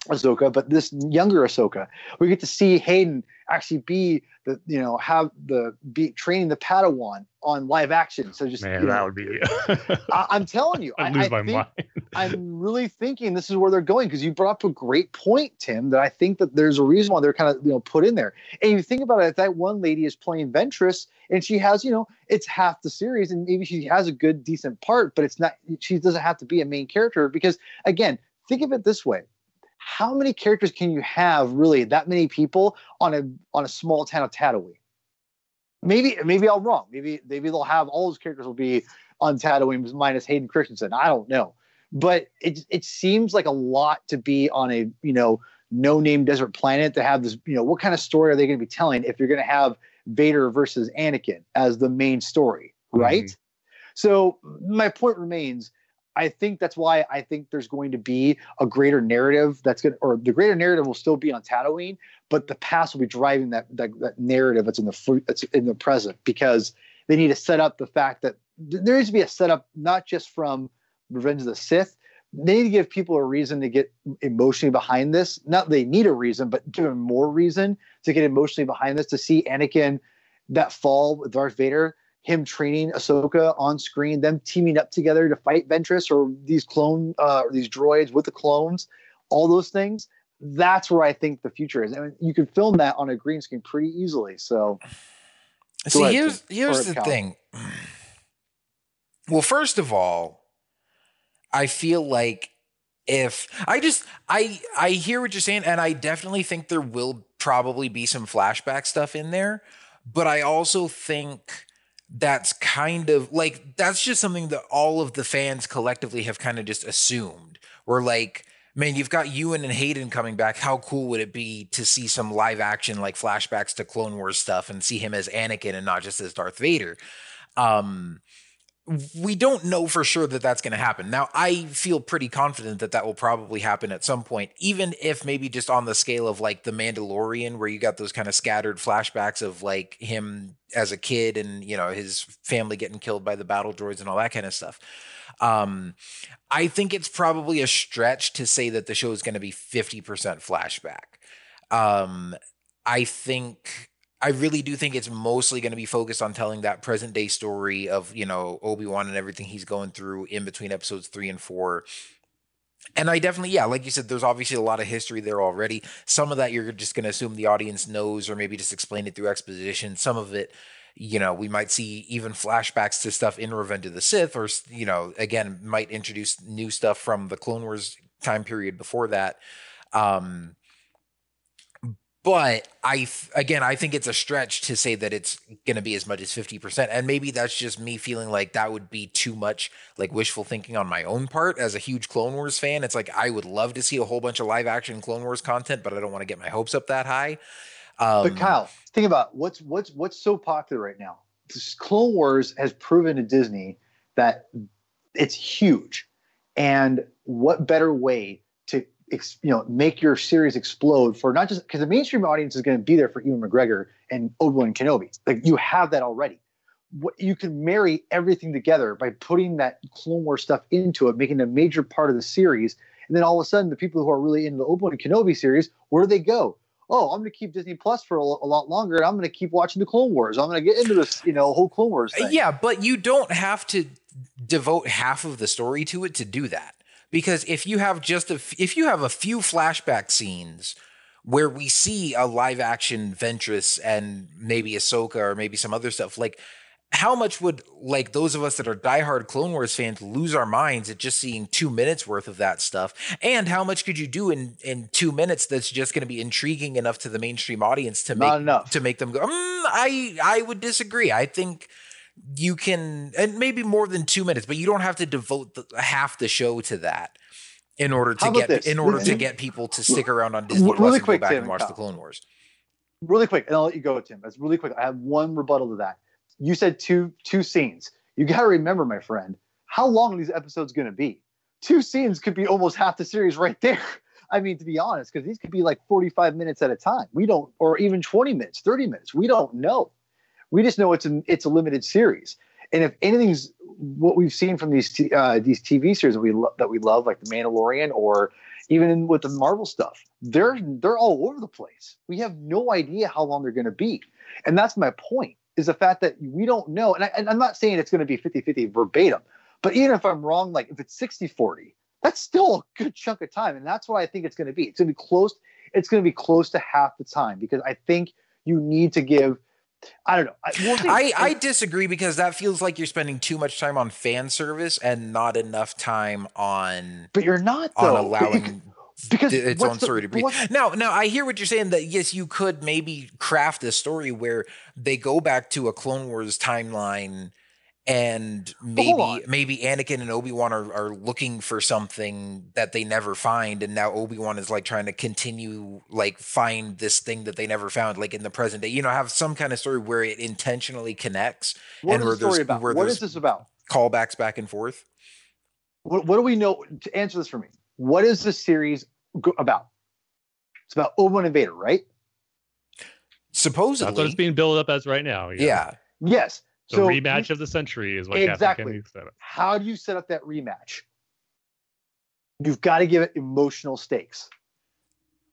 Ahsoka, but this younger Ahsoka. We get to see Hayden actually be the you know have the be training the Padawan on live action. So just Man, you know, that would be. *laughs* I, I'm telling you, *laughs* I, lose I my mind. I'm really thinking this is where they're going because you brought up a great point, Tim. That I think that there's a reason why they're kind of you know put in there. And you think about it, that one lady is playing Ventress and she has you know it's half the series and maybe she has a good decent part, but it's not. She doesn't have to be a main character because again, think of it this way. How many characters can you have really that many people on a on a small town of Tatooine? Maybe maybe I'm wrong. Maybe maybe they'll have all those characters will be on Tatooine minus Hayden Christensen. I don't know, but it it seems like a lot to be on a you know no name desert planet to have this you know what kind of story are they going to be telling if you're going to have Vader versus Anakin as the main story, mm-hmm. right? So my point remains. I think that's why I think there's going to be a greater narrative that's going to, or the greater narrative will still be on Tatooine, but the past will be driving that that, that narrative that's in the that's in the present because they need to set up the fact that there needs to be a setup not just from Revenge of the Sith. They need to give people a reason to get emotionally behind this. Not they need a reason, but give them more reason to get emotionally behind this to see Anakin that fall with Darth Vader him training Ahsoka on screen, them teaming up together to fight Ventress or these clone uh, or these droids with the clones, all those things. That's where I think the future is. I mean, you can film that on a green screen pretty easily. So, See, ahead, here's Tim. here's the thing. Well, first of all, I feel like if I just I I hear what you're saying, and I definitely think there will probably be some flashback stuff in there, but I also think that's kind of like that's just something that all of the fans collectively have kind of just assumed. We're like, man, you've got Ewan and Hayden coming back. How cool would it be to see some live action like flashbacks to Clone Wars stuff and see him as Anakin and not just as Darth Vader? Um, we don't know for sure that that's going to happen. Now, I feel pretty confident that that will probably happen at some point, even if maybe just on the scale of like The Mandalorian, where you got those kind of scattered flashbacks of like him as a kid and, you know, his family getting killed by the battle droids and all that kind of stuff. Um, I think it's probably a stretch to say that the show is going to be 50% flashback. Um, I think I really do think it's mostly going to be focused on telling that present day story of, you know, Obi-Wan and everything he's going through in between episodes 3 and 4. And I definitely, yeah, like you said, there's obviously a lot of history there already. Some of that you're just going to assume the audience knows, or maybe just explain it through exposition. Some of it, you know, we might see even flashbacks to stuff in Revenge of the Sith, or, you know, again, might introduce new stuff from the Clone Wars time period before that. Um, but I, again, I think it's a stretch to say that it's going to be as much as 50%. And maybe that's just me feeling like that would be too much like wishful thinking on my own part as a huge Clone Wars fan. It's like, I would love to see a whole bunch of live action Clone Wars content, but I don't want to get my hopes up that high. Um, but Kyle, think about what's what's what's so popular right now. This Clone Wars has proven to Disney that it's huge, and what better way ex, you know make your series explode for not just because the mainstream audience is going to be there for Ewan McGregor and Obi Wan Kenobi. Like you have that already. What you can marry everything together by putting that Clone Wars stuff into it, making it a major part of the series, and then all of a sudden the people who are really into the Obi Wan Kenobi series, where do they go? oh, I'm going to keep Disney Plus for a, a lot longer, and I'm going to keep watching the Clone Wars. I'm going to get into this, you know, whole Clone Wars thing. Yeah, but you don't have to devote half of the story to it to do that. Because if you have just a f- if you have a few flashback scenes where we see a live action Ventress and maybe Ahsoka or maybe some other stuff, like how much would like those of us that are diehard Clone Wars fans lose our minds at just seeing two minutes worth of that stuff? And how much could you do in in two minutes that's just going to be intriguing enough to the mainstream audience to Not make enough. to make them go? Mm, I I would disagree. I think you can and maybe more than two minutes, but you don't have to devote the, half the show to that in order to get this? in order to get people to stick around on Disney really Plus and quick, go back Tim and watch the Clone Wars. really quick, and I'll let you go, Tim. That's really quick. I have one rebuttal to that. You said two two scenes. You got to remember, my friend, how long are these episodes going to be? Two scenes could be almost half the series right there. *laughs* I mean, to be honest, because these could be like 45 minutes at a time. We don't, or even 20 minutes, 30 minutes. We don't know. We just know it's a, it's a limited series. And if anything's what we've seen from these t- uh, these TV series that we lo- that we love, like The Mandalorian or even with the Marvel stuff, they're they're all over the place. We have no idea how long they're going to be, and that's my point. Is the fact that we don't know, and, I, and I'm not saying it's going to be 50-50 verbatim, but even if I'm wrong, like if it's 60-40, that's still a good chunk of time, and that's what I think it's going to be. It's going to be close. It's going to be close to half the time because I think you need to give. I don't know. I, we'll. I, I disagree because that feels like you're spending too much time on fan service and not enough time on but you're not on allowing because its own the- story to breathe. Now, now I hear what you're saying that yes, you could maybe craft a story where they go back to a Clone Wars timeline and But hold on. maybe maybe Anakin and Obi-Wan are, are looking for something that they never find and now Obi-Wan is like trying to continue like find this thing that they never found like in the present day. You know, have some kind of story where it intentionally connects What and is where the story about? where What this about? callbacks back and forth. What, what do we know? To answer this for me, what is this series go- about? It's about Obi-Wan and Vader, right? Supposedly. That's what it's being built up as right now. yeah. Yes. The so rematch of the century is what Exactly. Kennedy said. how do you set up that rematch? You've got to give it emotional stakes.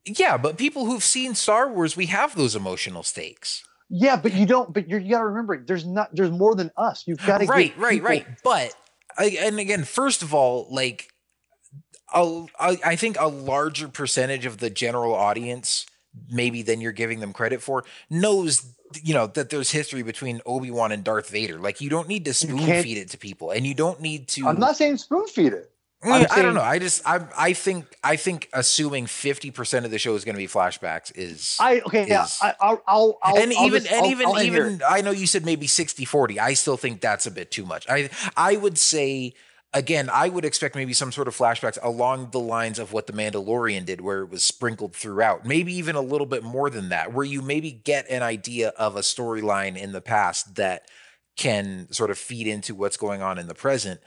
Yeah, but people who've seen Star Wars, we have those emotional stakes. Yeah, but you don't. But you're, you got to remember, there's not. There's more than us. You've got to right, give right, people- right. But and again, first of all, like a, I I think a larger percentage of the general audience, maybe than you're giving them credit for, knows you know that there's history between Obi Wan and Darth Vader. Like you don't need to spoon feed it to people, and you don't need to. I'm not saying spoon feed it. Mm, I'm I saying- don't know. I just I I think I think assuming fifty percent of the show is going to be flashbacks is I okay. Yeah. is- I, I'll. I'll. I'll and I'll even just- and I'll- even I'll even I know you said maybe 60 40. I still think that's a bit too much. I I would say again, I would expect maybe some sort of flashbacks along the lines of what the Mandalorian did where it was sprinkled throughout. Maybe even a little bit more than that where you maybe get an idea of a storyline in the past that can sort of feed into what's going on in the present.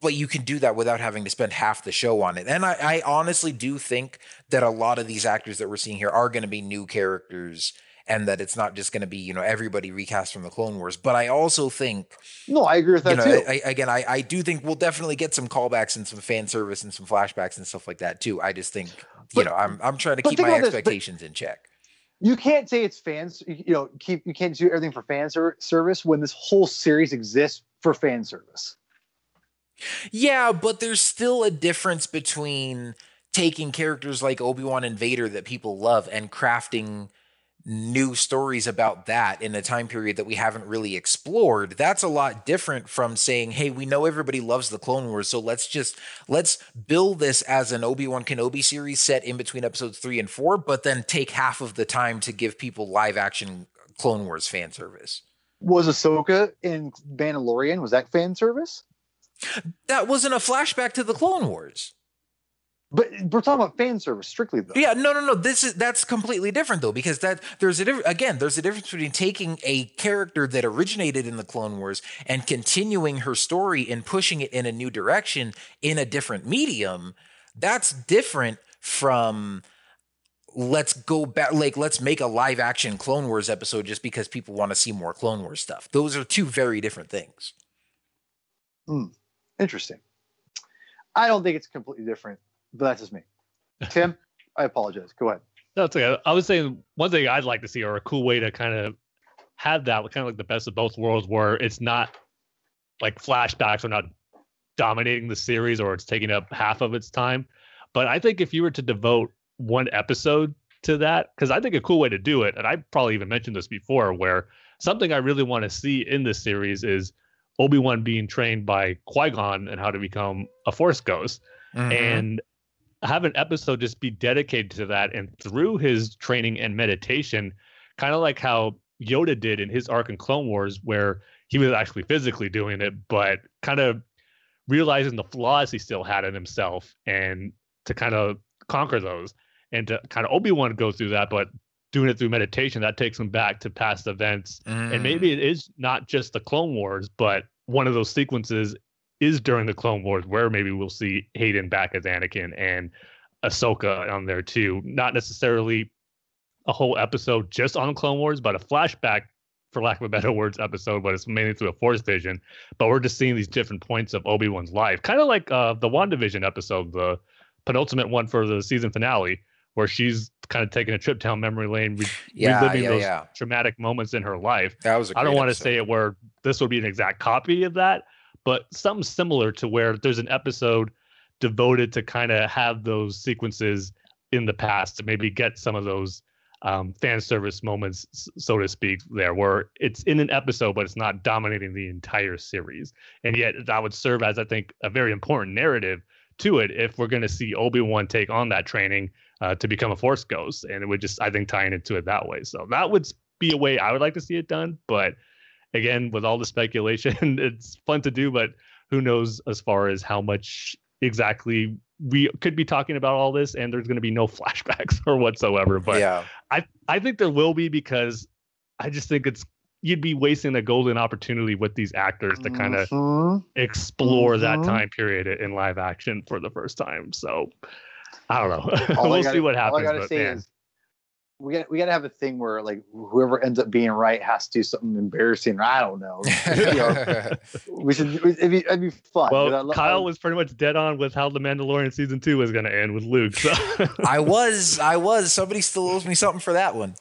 But you can do that without having to spend half the show on it. And I, I honestly do think that a lot of these actors that we're seeing here are going to be new characters and that it's not just going to be, you know, everybody recast from the Clone Wars. But I also think, No, I agree with that you know, too. I, again, I, I do think we'll definitely get some callbacks and some fan service and some flashbacks and stuff like that too. I just think, you know, I'm I'm trying to keep my about this, expectations in check. you can't say it's fans. You know, keep you can't do everything for fan ser- service when this whole series exists for fan service. Yeah, but there's still a difference between taking characters like Obi-Wan and Vader that people love and crafting new stories about that in a time period that we haven't really explored. That's a lot different from saying, "Hey, we know everybody loves the Clone Wars, so let's just let's build this as an Obi-Wan Kenobi series set in between episodes 3 and 4, but then take half of the time to give people live action Clone Wars fan service." Was Ahsoka in Mandalorian? Was that fan service? That wasn't a flashback to the Clone Wars. But we're talking about fan service strictly though. Yeah, no, no, no. This is that's completely different though, because that there's a diff- again there's a difference between taking a character that originated in the Clone Wars and continuing her story and pushing it in a new direction in a different medium. That's different from let's go back like let's make a live action Clone Wars episode just because people want to see more Clone Wars stuff. Those are two very different things. Hmm. Interesting. I don't think it's completely different, but that's just me. Tim, *laughs* I apologize. Go ahead. No, it's okay. I was saying one thing I'd like to see, or a cool way to kind of have that, kind of like the best of both worlds, where it's not like flashbacks are not dominating the series or it's taking up half of its time. But I think if you were to devote one episode to that, because I think a cool way to do it, and I probably even mentioned this before, where something I really want to see in this series is Obi Wan being trained by Qui Gon and how to become a Force Ghost Mm-hmm. and have an episode just be dedicated to that and through his training and meditation kind of like how yoda did in his arc in clone wars where he was actually physically doing it but kind of realizing the flaws he still had in himself and to kind of conquer those and to kind of obi-wan go through that but doing it through meditation that takes him back to past events Mm-hmm. and maybe it is not just the Clone Wars, but one of those sequences is during the Clone Wars where maybe we'll see Hayden back as Anakin and Ahsoka on there too. Not necessarily a whole episode just on Clone Wars, but a flashback, for lack of a better words, episode, but it's mainly through a Force vision. But we're just seeing these different points of Obi Wan's life, kind of like uh, the WandaVision episode, the penultimate one for the season finale, where she's kind of taking a trip down memory lane, re- *sighs* Yeah, reliving yeah, those yeah. traumatic moments in her life. That was. I I don't want to say it where this would be an exact copy of that, but something similar to where there's an episode devoted to kind of have those sequences in the past to maybe get some of those um, fan service moments, so to speak, there where it's in an episode, but it's not dominating the entire series. And yet that would serve as, I think, a very important narrative to it if we're going to see Obi-Wan take on that training uh, to become a Force Ghost. And it would just, I think, tying into it that way. So that would be a way I would like to see it done. But again, with all the speculation, *laughs* it's fun to do, but who knows as far as how much exactly we could be talking about all this and there's going to be no *laughs* flashbacks or whatsoever. But yeah, I, I think there will be because I just think it's you'd be wasting a golden opportunity with these actors to kind of Mhm. explore that Mhm. time period in live action for the first time. So I don't know. *laughs* We'll gotta- see what All I happens. gotta But say man, is, we got we got to have a thing where like whoever ends up being right has to do something embarrassing. Or I don't know. *laughs* You know, we should. It'd be, it'd be fun. Well, lo- Kyle was pretty much dead on with how the Mandalorian season two was going to end with Luke. So I was. I was. Somebody still owes me something for that one.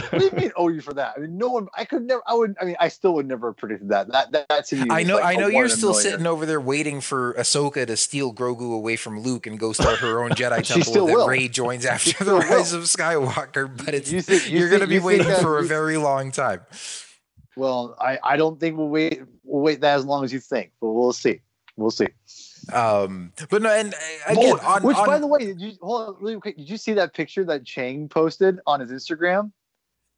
What do you mean owe you for that? I mean, no one. I could never. I would. I mean, I still would never have predicted that. That that, that to me. I know. like I know you're still million. sitting over there waiting for Ahsoka to steal Grogu away from Luke and go start her own Jedi *laughs* temple that will. Rey joins *laughs* after the will. rise of Skywalker. But it's You think- you you're going to be waiting that- for a very long time. Well, I I don't think we'll wait. We'll wait that as long as you think, but we'll see. We'll see. Um, but no, and uh, again, Oh, on, which, on- by the way, did you hold on really quick? Did you see that picture that Chiang posted on his Instagram?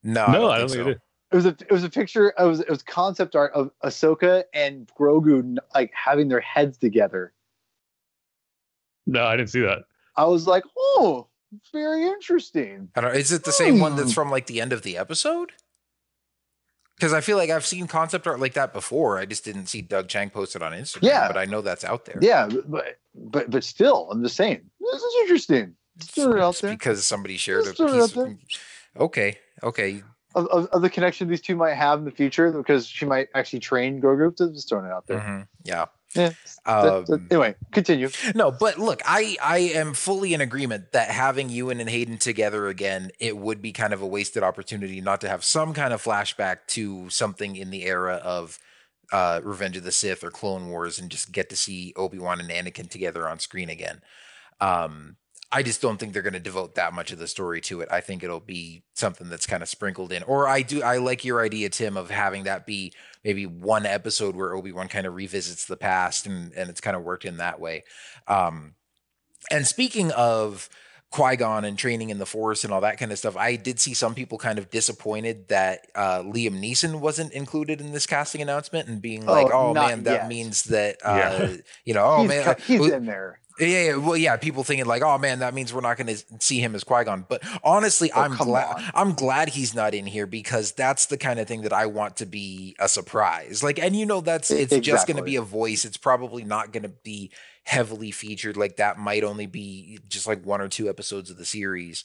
No, no, I I don't don't think think so. it is. It was a it was a picture. It was it was concept art of Ahsoka and Grogu like having their heads together. No, I didn't see that. I was like, oh, very interesting. I don't, is it the same one that's Hmm. from like the end of the episode? Because I feel like I've seen concept art like that before. I just didn't see Doug Chiang posted on Instagram. Yeah. but I know that's out there. Yeah, but but but still, I'm the same. this is interesting. Just throw it out there because somebody shared a it piece. Of, okay, okay. of, of, of the connection these two might have in the future because she might actually train Grogu. Just throwing it out there. mhm, Yeah. Yeah. Um, anyway, continue. No, but look, I I am fully in agreement that having Ewan and Hayden together again, it would be kind of a wasted opportunity not to have some kind of flashback to something in the era of uh Revenge of the Sith or Clone Wars and just get to see Obi-Wan and Anakin together on screen again. Um I just don't think they're going to devote that much of the story to it. I think it'll be something that's kind of sprinkled in. Or I do I like your idea Tim of having that be maybe one episode where Obi-Wan kind of revisits the past and and it's kind of worked in that way. Um and speaking of Qui-Gon and training in the Force and all that kind of stuff, I did see some people kind of disappointed that uh, Liam Neeson wasn't included in this casting announcement and being like, Oh, "Oh, not man, that means that uh, Yeah. you know, oh he's, man, co- uh, he's well- in there. Yeah, yeah, well, yeah. People thinking like, "Oh man, that means we're not going to see him as Qui Gon." But honestly, Oh, I'm glad. on. I'm glad he's not in here because that's the kind of thing that I want to be a surprise. Like, and you know, that's it's just going to be a voice. It's probably not going to be heavily featured. Like that might only be just like one or two episodes of the series.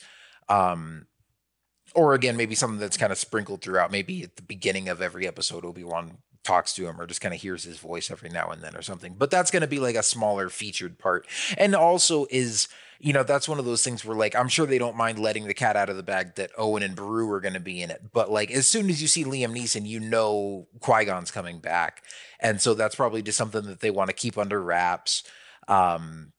Um, or again, maybe something that's kind of sprinkled throughout. Maybe at the beginning of every episode, Obi Wan talks to him or just kind of hears his voice every now and then or something. But that's going to be like a smaller featured part. And also is, you know, that's one of those things where like I'm sure they don't mind letting the cat out of the bag that Owen and Beru are going to be in it. But like as soon as you see Liam Neeson, you know Qui-Gon's coming back. And so that's probably just something that they want to keep under wraps. Um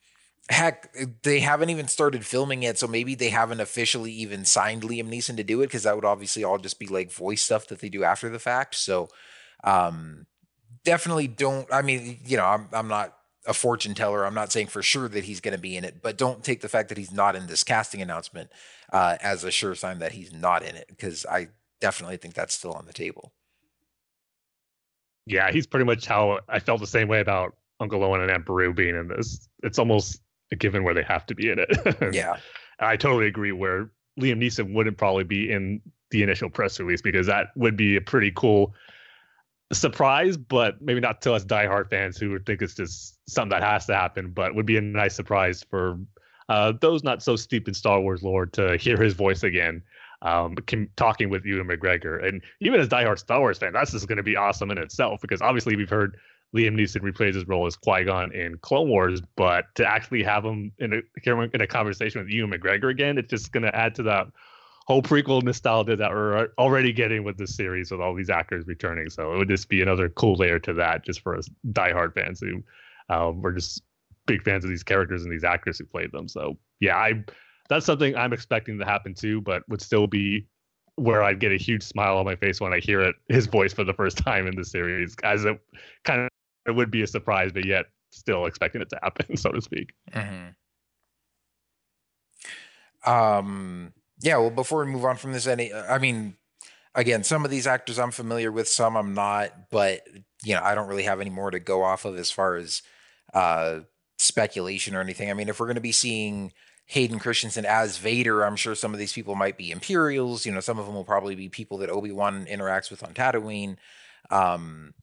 heck, they haven't even started filming yet, so maybe they haven't officially even signed Liam Neeson to do it because that would obviously all just be like voice stuff that they do after the fact. So um definitely don't i mean you know i'm, I'm not a fortune teller i'm not saying for sure that he's going to be in it but don't take the fact that he's not in this casting announcement uh, as a sure sign that he's not in it because i definitely think that's still on the table Yeah, he's pretty much how I felt the same way about Uncle Owen and Aunt Beru being in this. It's almost a given where they have to be in it. *laughs* yeah I totally agree. Where Liam Neeson wouldn't probably be in the initial press release because that would be a pretty cool surprise, but maybe not to us diehard fans who think it's just something that has to happen. But would be a nice surprise for uh, those not so steeped in Star Wars lore to hear his voice again. Um, talking with Ewan McGregor, and even as diehard Star Wars fan, that's just going to be awesome in itself because obviously we've heard Liam Neeson replays his role as Qui Gon in Clone Wars, but to actually have him in a in a conversation with Ewan McGregor again, it's just going to add to that whole prequel nostalgia that we're already getting with this series with all these actors returning. So it would just be another cool layer to that, just for us diehard fans who um, we're just big fans of these characters and these actors who played them. So yeah, I that's something I'm expecting to happen too, but would still be where I'd get a huge smile on my face when I hear it his voice for the first time in the series, as it kind of it would be a surprise, but yet still expecting it to happen, *laughs* so to speak. Mm-hmm. Um. Yeah. Well, before we move on from this, any, I mean, again, some of these actors I'm familiar with, some I'm not, but you know, I don't really have any more to go off of as far as uh, speculation or anything. I mean, if we're going to be seeing Hayden Christensen as Vader, I'm sure some of these people might be Imperials. You know, some of them will probably be people that Obi Wan interacts with on Tatooine. Um,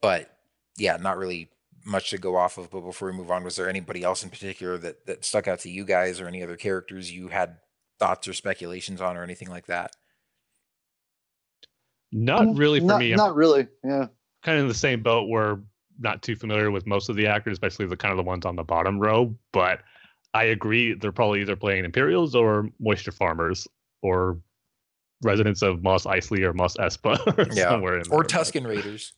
but yeah, not really much to go off of. But before we move on, was there anybody else in particular that that stuck out to you guys, or any other characters you had thoughts or speculations on, or anything like that? Not mm, really for not, me. Not really. Yeah. Kind of in the same boat. We're not too familiar with most of the actors, especially the kind of the ones on the bottom row. But I agree, they're probably either playing Imperials or Moisture Farmers or residents of Mos Eisley or Mos Espa *laughs* or yeah. somewhere in or there. Tusken Raiders.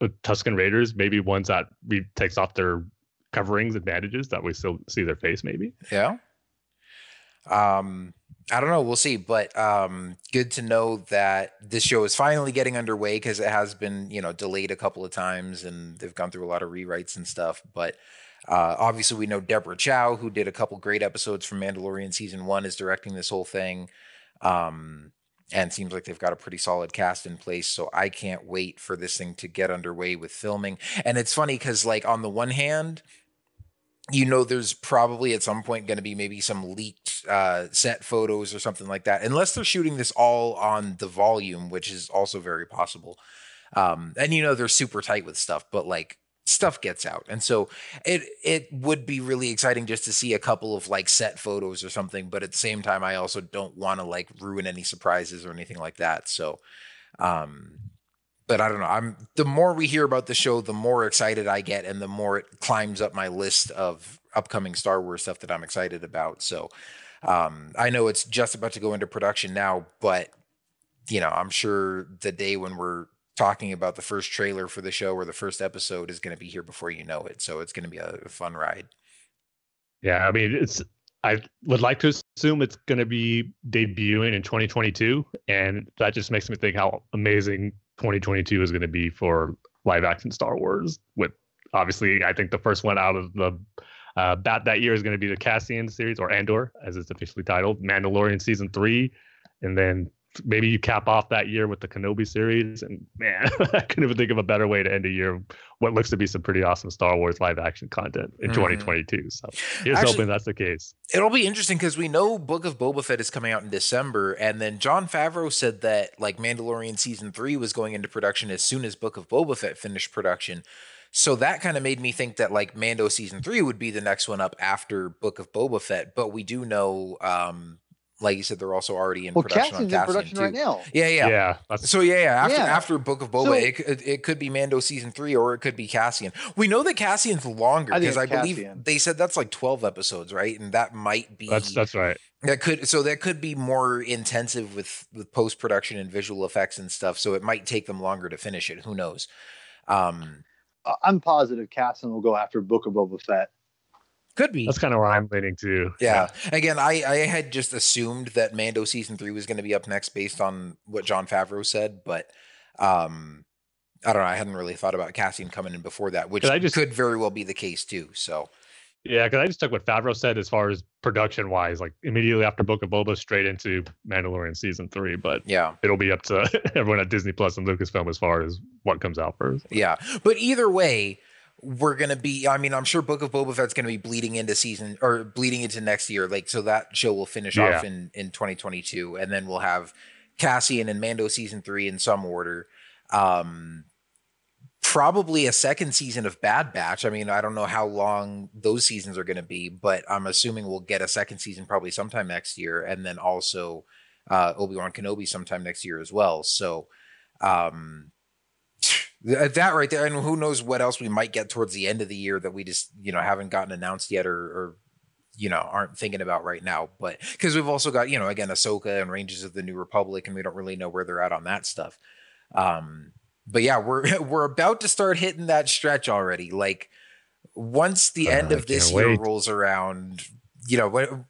Uh, Tusken Raiders, maybe ones that we takes off their coverings and bandages that we still see their face, maybe. Yeah. Um, I don't know. We'll see. But um, good to know that this show is finally getting underway because it has been, you know, delayed a couple of times and they've gone through a lot of rewrites and stuff. But uh, obviously, we know Deborah Chow, who did a couple great episodes from Mandalorian season one, is directing this whole thing. Um, and seems like they've got a pretty solid cast in place. So I can't wait for this thing to get underway with filming. And it's funny because, like, on the one hand, you know, there's probably at some point going to be maybe some leaked uh, set photos or something like that, unless they're shooting this all on the volume, which is also very possible. Um, and you know, they're super tight with stuff, but like stuff gets out. And so it it would be really exciting just to see a couple of like set photos or something, but at the same time I also don't want to like ruin any surprises or anything like that. So um but I don't know. I'm the more we hear about the show, the more excited I get and the more it climbs up my list of upcoming Star Wars stuff that I'm excited about. So um I know it's just about to go into production now, but you know, I'm sure the day when we're talking about the first trailer for the show or the first episode is going to be here before you know it. So it's going to be a fun ride. Yeah, I mean, it's I would like to assume it's going to be debuting in 2022, and that just makes me think how amazing 2022 is going to be for live action Star Wars. With obviously, I think the first one out of the uh, bat that year is going to be the Cassian series or Andor, as it's officially titled, Mandalorian season three, and then maybe you cap off that year with the Kenobi series. And man, *laughs* I couldn't even think of a better way to end a year what looks to be some pretty awesome Star Wars live action content in mm-hmm. 2022. So here's Actually, hoping that's the case. It'll be interesting because we know Book of Boba Fett is coming out in December, and then Jon Favreau said that like Mandalorian season three was going into production as soon as Book of Boba Fett finished production. So that kind of made me think that like Mando season three would be the next one up after Book of Boba Fett. But we do know um, like you said, they're also already in well, production Cassian's on in production too. right now. Yeah, yeah, yeah. So yeah, yeah. After yeah. after Book of Boba, so, it, it could be Mando season three, or it could be Cassian. We know that Cassian's longer because I, I believe they said that's like twelve episodes, right? And that might be that's that's right. That could so that could be more intensive with with post production and visual effects and stuff. So it might take them longer to finish it. Who knows? Um, I'm positive Cassian will go after Book of Boba Fett. Could be. That's kind of where I'm leaning to. Yeah. yeah. Again, I, I had just assumed that Mando season three was going to be up next based on what Jon Favreau said, but um, I don't know. I hadn't really thought about Cassian coming in before that, which I just, could very well be the case too. So. Yeah, because I just took what Favreau said as far as production wise, like immediately after Book of Boba, straight into Mandalorian season three. But yeah, it'll be up to *laughs* everyone at Disney Plus and Lucasfilm as far as what comes out first. Yeah, but either way, we're gonna be i mean i'm sure book of boba fett's gonna be bleeding into season or bleeding into next year like so that show will finish yeah. off in in 2022 and then we'll have cassian and mando season three in some order. Um probably a second season of bad batch. I mean i don't know how long those seasons are gonna be but i'm assuming we'll get a second season probably sometime next year and then also uh obi-wan kenobi sometime next year as well. So um At that right there, and who knows what else we might get towards the end of the year that we just you know haven't gotten announced yet, or, or you know aren't thinking about right now. But because we've also got you know again Ahsoka and Rangers of the New Republic, and we don't really know where they're at on that stuff. Um, but yeah, we're *laughs* we're about to start hitting that stretch already. Like once the Uh, end of this can't year rolls around, you know, when-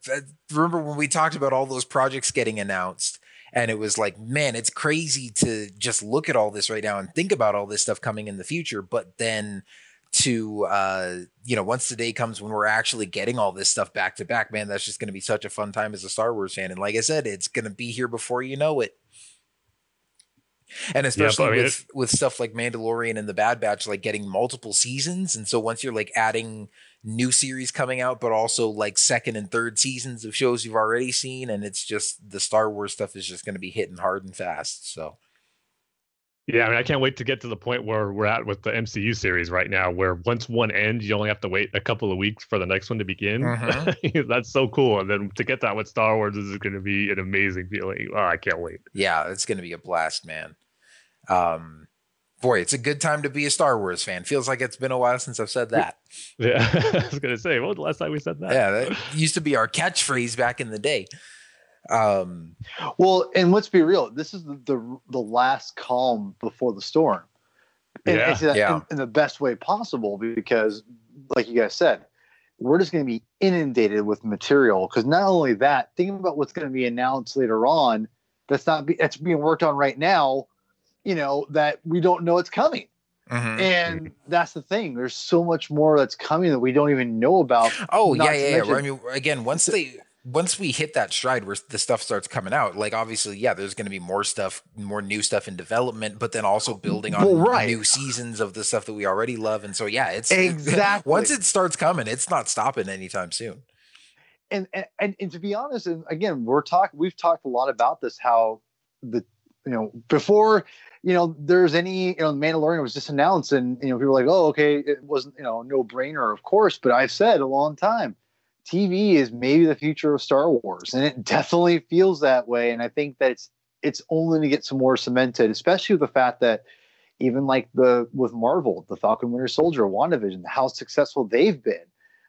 remember when we talked about all those projects getting announced? And it was like, man, it's crazy to just look at all this right now and think about all this stuff coming in the future. But then to, uh, you know, once the day comes when we're actually getting all this stuff back to back, man, that's just going to be such a fun time as a Star Wars fan. And like I said, it's going to be here before you know it. And especially I mean, with with stuff like Mandalorian and the Bad Batch, like getting multiple seasons, and so once you're like adding new series coming out, but also like second and third seasons of shows you've already seen, and it's just the Star Wars stuff is just going to be hitting hard and fast. So Yeah, I mean, I can't wait to get to the point where we're at with the MCU series right now, where once one ends, you only have to wait a couple of weeks for the next one to begin. *laughs* Mhm. That's so cool. And then to get that with Star Wars is going to be an amazing feeling. Oh, I can't wait. yeah, it's going to be a blast, man. Um, boy, it's a good time to be a Star Wars fan. Feels like it's been a while since I've said that. *laughs* Yeah, I was going to say, when was the last time we said that? Yeah, that used to be our catchphrase back in the day. Um, Well, and let's be real. This is the the, the last calm before the storm. And Yeah. it's that Yeah. in, in the best way possible because, like you guys said, we're just going to be inundated with material. Because not only that, think about what's going to be announced later on. That's not be, that's being worked on right now. You know that we don't know it's coming, mhm. and that's the thing. There's so much more that's coming that we don't even know about. Oh yeah, yeah, yeah. mention- I mean, again, once they once we hit that stride where the stuff starts coming out, like obviously, yeah, there's going to be more stuff, more new stuff in development, but then also building on Well, right. new seasons of the stuff that we already love, and so yeah, it's *laughs* Exactly. once it starts coming, it's not stopping anytime soon. and, and and and to be honest, and again, we're talking. We've talked a lot about this. How the you know before you know there's any you know Mandalorian was just announced, and you know people were like, oh okay, it wasn't you know no brainer, of course. But I've said a long time, TV is maybe the future of Star Wars, and it *laughs* definitely feels that way. And I think that it's it's only going to get some more cemented, especially with the fact that even like the with Marvel, the Falcon Winter Soldier, WandaVision, how successful they've been.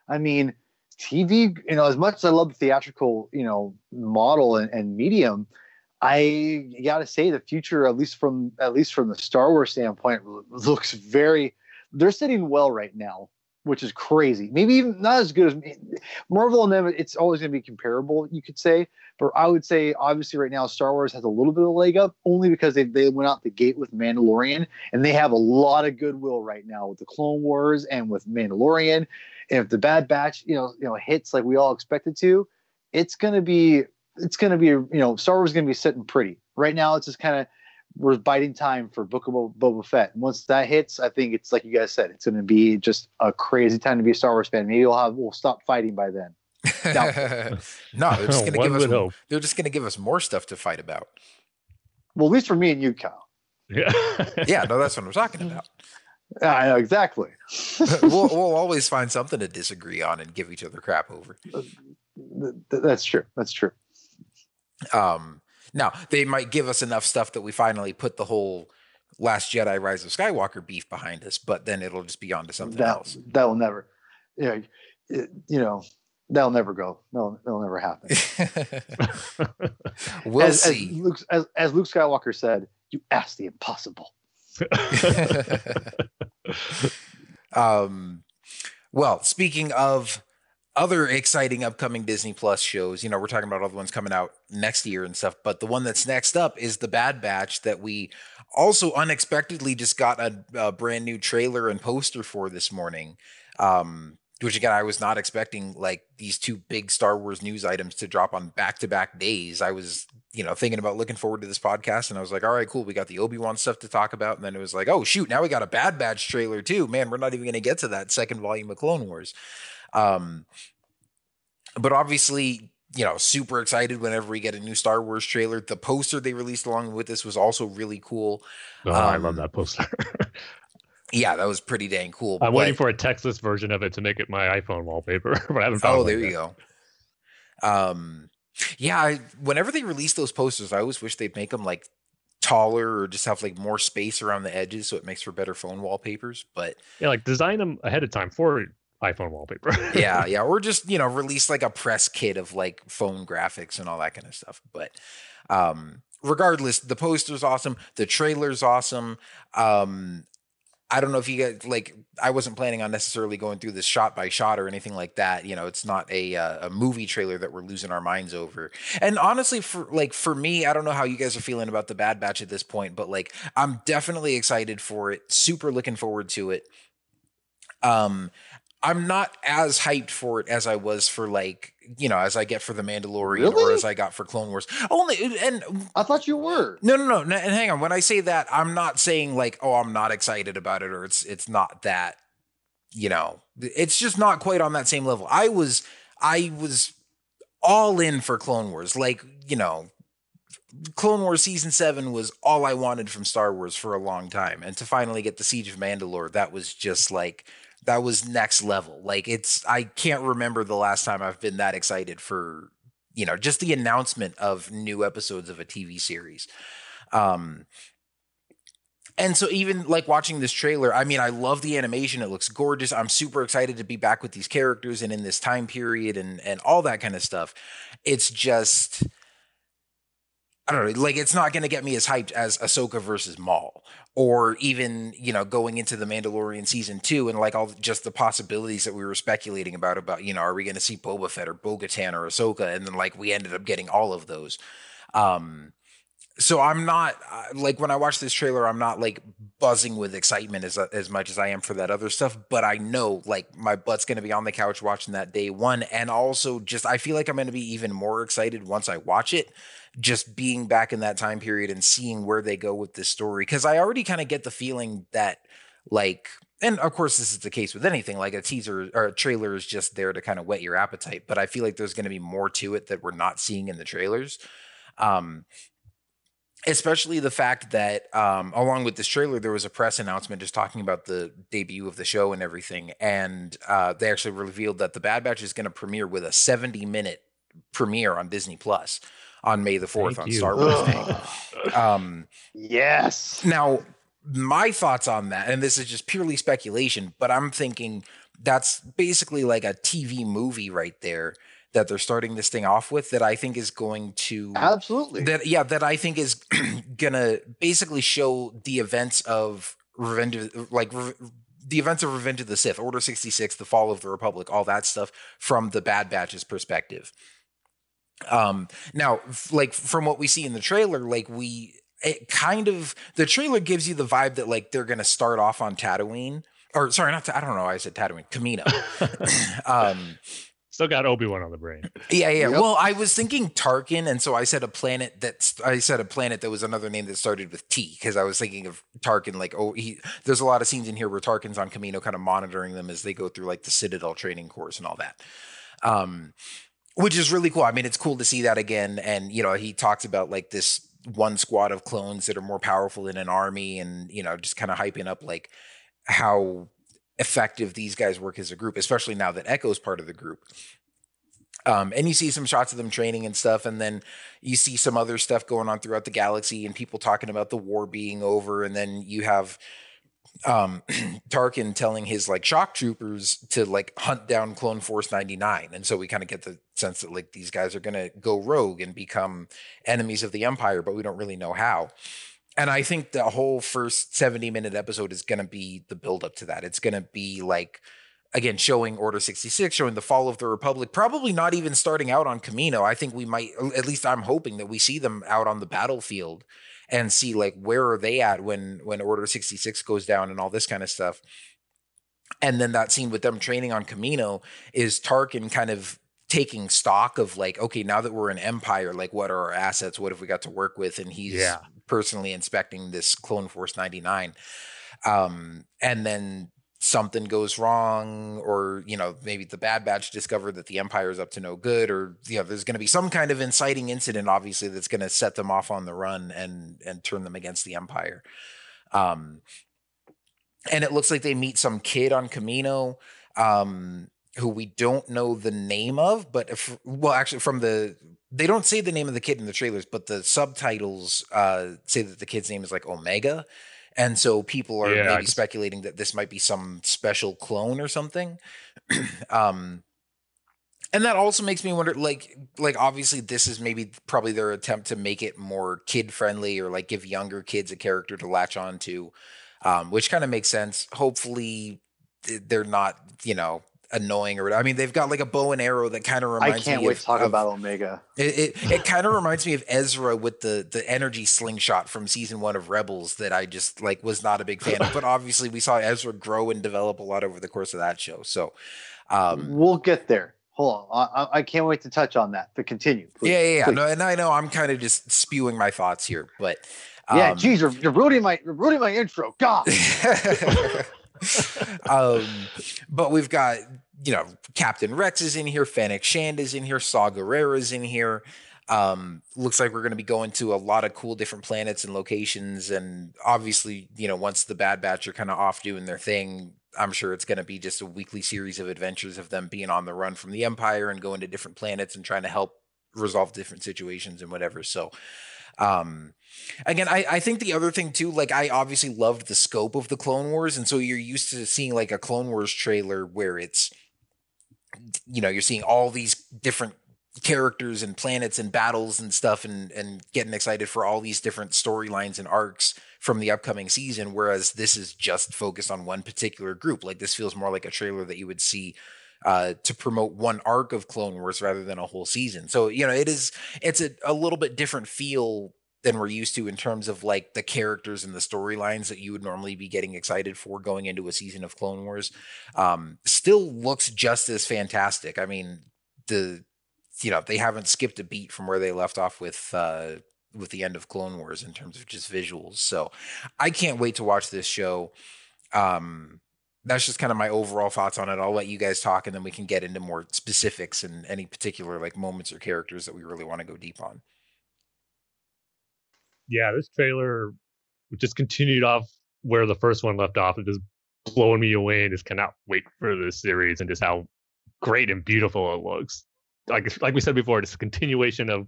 I mean, TV, you know, as much as I love the theatrical, you know, model and, and medium, I gotta say the future, at least from at least from the Star Wars standpoint, looks very. They're sitting well right now, which is crazy. Maybe even not as good as Marvel and them. It's always going to be comparable, you could say. But I would say, obviously, right now, Star Wars has a little bit of a leg up, only because they they went out the gate with Mandalorian, and they have a lot of goodwill right now with the Clone Wars and with Mandalorian. And if the Bad Batch, you know, you know, hits like we all expected to, it's gonna be, it's gonna be, you know, Star Wars is gonna be sitting pretty. Right now, it's just kind of we're biding time for Book of Bo- Boba Fett. And once that hits, I think it's like you guys said, it's gonna be just a crazy time to be a Star Wars fan. Maybe we'll have we'll stop fighting by then. *laughs* no, they're just *laughs* going to give us hope. they're just going to give us more stuff to fight about. Well, at least for me and you, Kyle. Yeah. *laughs* Yeah, no, that's what I'm talking about. Yeah, I know exactly. we'll we'll always find something to disagree on and give each other crap over. Uh, th- th- That's true. That's true. Um, now they might give us enough stuff that we finally put the whole Last Jedi Rise of Skywalker beef behind us, but then it'll just be on to something that else. that will never, you know, it- you know, that'll never go. No, that'll never happen. *laughs* *laughs* we'll as, as see. Luke, as, as Luke Skywalker said, "You asked the impossible." *laughs* um, well, speaking of other exciting upcoming Disney Plus shows, you know, we're talking about all the ones coming out next year and stuff, but the one that's next up is The Bad Batch that we also unexpectedly just got a, a brand new trailer and poster for this morning. Um, which again, I was not expecting like these two big Star Wars news items to drop on back to back days. I was, you know, thinking about looking forward to this podcast and I was like, all right, cool. We got the Obi Wan stuff to talk about. And then it was like, oh, shoot, now we got a Bad Batch trailer too. Man, we're not even going to get to that second volume of Clone Wars. Um, but obviously, you know, super excited whenever we get a new Star Wars trailer. The poster they released along with this was also really cool. Oh, I Um, love that poster. *laughs* Yeah, that was pretty dang cool. I'm waiting for a textless version of it to make it my iPhone wallpaper, *laughs* but I haven't found Oh, there you go. Um, yeah, I, whenever they release those posters, I always wish they'd make them like taller or just have like more space around the edges so it makes for better phone wallpapers but Yeah, like design them ahead of time for iPhone wallpaper. *laughs* yeah yeah or just you know release like a press kit of like phone graphics and all that kind of stuff but um regardless the poster's awesome the trailer's awesome um I don't know if you guys like. I wasn't planning on necessarily going through this shot by shot or anything like that. You know, it's not a uh, a movie trailer that we're losing our minds over. And honestly, for like for me, I don't know how you guys are feeling about the Bad Batch at this point, but like I'm definitely excited for it. Super looking forward to it. Um, I'm not as hyped for it as I was for like you know as I get for the Mandalorian or as I got for Clone Wars. Only and I thought you were. no, no, no, no. And hang on. When I say that, I'm not saying like, oh, I'm not excited about it, or it's it's not that. You know, it's just not quite on that same level. I was, I was all in for Clone Wars. Like, you know, Clone Wars season seven was all I wanted from Star Wars for a long time, and to finally get the Siege of Mandalore, that was just like that was next level. Like, it's I can't remember the last time I've been that excited for you know just the announcement of new episodes of a TV series. Um, and so even like watching this trailer, I mean, I love the animation. It looks gorgeous. I'm super excited to be back with these characters and in this time period and and all that kind of stuff. It's just I don't know, like it's not going to get me as hyped as Ahsoka versus Maul, or even you know going into the Mandalorian season two and like all just the possibilities that we were speculating about about you know are we going to see Boba Fett or Bo-Katan or Ahsoka, and then like we ended up getting all of those. Um, so I'm not like when I watch this trailer, I'm not like buzzing with excitement as as much as I am for that other stuff. But I know like my butt's going to be on the couch watching that day one, and also just I feel like I'm going to be even more excited once I watch it. Just being back in that time period and seeing where they go with this story, because I already kind of get the feeling that like and of course this is the case with anything like a teaser or a trailer is just there to kind of whet your appetite but i feel like there's going to be more to it that we're not seeing in the trailers. Um especially the fact that um along with this trailer there was a press announcement just talking about the debut of the show and everything and uh they actually revealed that the bad batch is going to premiere with a 70 minute premiere on disney plus on may the 4th Thank on you. star wars day um Yes. now, my thoughts on that, and this is just purely speculation, but I'm thinking that's basically like a TV movie right there that they're starting this thing off with that I think is going to Absolutely. that yeah that I think is *clears throat* gonna basically show the events of Revenge of, like Re- the events of Revenge of the Sith, Order 66, the fall of the Republic, all that stuff from the Bad Batch's perspective. Um now like from what we see in the trailer like we it kind of the trailer gives you the vibe that like they're going to start off on Tatooine or sorry not Ta- I don't know why I said Tatooine Kamino. *laughs* *laughs* um Still got Obi Wan on the brain. yeah, yeah. Yep. Well, I was thinking Tarkin, and so I said a planet that's I said a planet that was another name that started with T because I was thinking of Tarkin. Like, oh, he. There's a lot of scenes in here where Tarkin's on Kamino, kind of monitoring them as they go through like the Citadel training course and all that. Um, which is really cool. I mean, it's cool to see that again. And you know, he talks about like this one squad of clones that are more powerful than an army, and you know, just kind of hyping up like how effective these guys work as a group, especially now that Echo's part of the group. Um, and you see some shots of them training and stuff, and then you see some other stuff going on throughout the galaxy, and people talking about the war being over, and then you have um *clears throat* Tarkin telling his like shock troopers to like hunt down Clone Force 99. And so we kind of get the sense that like these guys are gonna go rogue and become enemies of the Empire, but we don't really know how. And I think the whole first 70 minute episode is gonna be the build up to that. It's gonna be like again showing Order 66, showing the fall of the Republic, probably not even starting out on Kamino. I think we might at least I'm hoping that we see them out on the battlefield and see like where are they at when when order 66 goes down and all this kind of stuff and then that scene with them training on kamino is tarkin kind of taking stock of like okay now that we're an empire like what are our assets? What have we got to work with? And he's Yeah. personally inspecting this clone force 99 um and then something goes wrong or you know maybe the bad batch discovered that the empire is up to no good or you know there's going to be some kind of inciting incident obviously that's going to set them off on the run and and turn them against the empire. Um and it looks like they meet some kid on kamino. Um who we don't know the name of, but if, well, actually, from the they don't say the name of the kid in the trailers, but the subtitles uh, say that the kid's name is like Omega, and so people are Yeah, maybe 'cause- speculating that this might be some special clone or something. *clears throat* um, and that also makes me wonder, like, like obviously this is maybe probably their attempt to make it more kid friendly or like give younger kids a character to latch on to, um, which kind of makes sense. Hopefully, they're not, you know, annoying or. I mean, they've got like a bow and arrow that kind of reminds me. I can't me wait of, to talk of- about Omega. it it, it kind of reminds me of Ezra with the the energy slingshot from season one of Rebels that I just like was not a big fan of. *laughs* But obviously, we saw Ezra grow and develop a lot over the course of that show. So, um, we'll get there. Hold on. I, I- I can't wait to touch on that. But continue. please, yeah, yeah, yeah. please. No, and I know I'm kind of just spewing my thoughts here, but yeah, um, geez, you're, you're ruining my you're ruining my intro. God. *laughs* *laughs* *laughs* um, but we've got you know Captain Rex is in here, Fennec Shand is in here, Saw is in here. Um, looks like we're going to be going to a lot of cool different planets and locations, and obviously, you know, once the Bad Batch are kind of off doing their thing, I'm sure it's going to be just a weekly series of adventures of them being on the run from the Empire and going to different planets and trying to help resolve different situations and whatever. So, um, again, I, I think the other thing too, like I obviously loved the scope of the Clone Wars, and so you're used to seeing like a Clone Wars trailer where it's, you know, you're seeing all these different characters and planets and battles and stuff, and and getting excited for all these different storylines and arcs from the upcoming season. Whereas this is just focused on one particular group. Like this feels more like a trailer that you would see uh, to promote one arc of Clone Wars rather than a whole season. So you know, it is it's a, a little bit different feel than we're used to in terms of like the characters and the storylines that you would normally be getting excited for going into a season of Clone Wars. Um, still looks just as fantastic. I mean, the you know they haven't skipped a beat from where they left off with uh, with the end of Clone Wars in terms of just visuals. So I can't wait to watch this show. Um, that's just kind of my overall thoughts on it. I'll let you guys talk, and then we can get into more specifics and any particular like moments or characters that we really want to go deep on. Yeah, this trailer just continued off where the first one left off. It just blowing me away and just cannot wait for this series and just how great and beautiful it looks. Like like we said before, it's a continuation of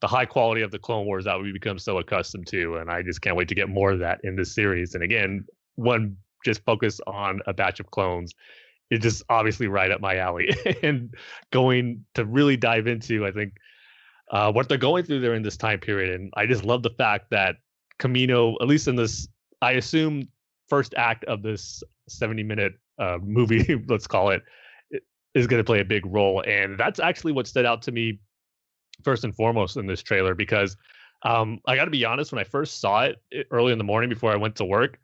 the high quality of the Clone Wars that we become so accustomed to, and I just can't wait to get more of that in this series. And again, one just focus on a batch of clones is just obviously right up my alley, *laughs* and going to really dive into, I think uh, what they're going through in this time period. And I just love the fact that Kamino, at least in this, I assume first act of this 70 minute uh, *laughs* movie, let's call it, is going to play a big role. And that's actually what stood out to me first and foremost in this trailer because um, I got to be honest, when I first saw it early in the morning before I went to work,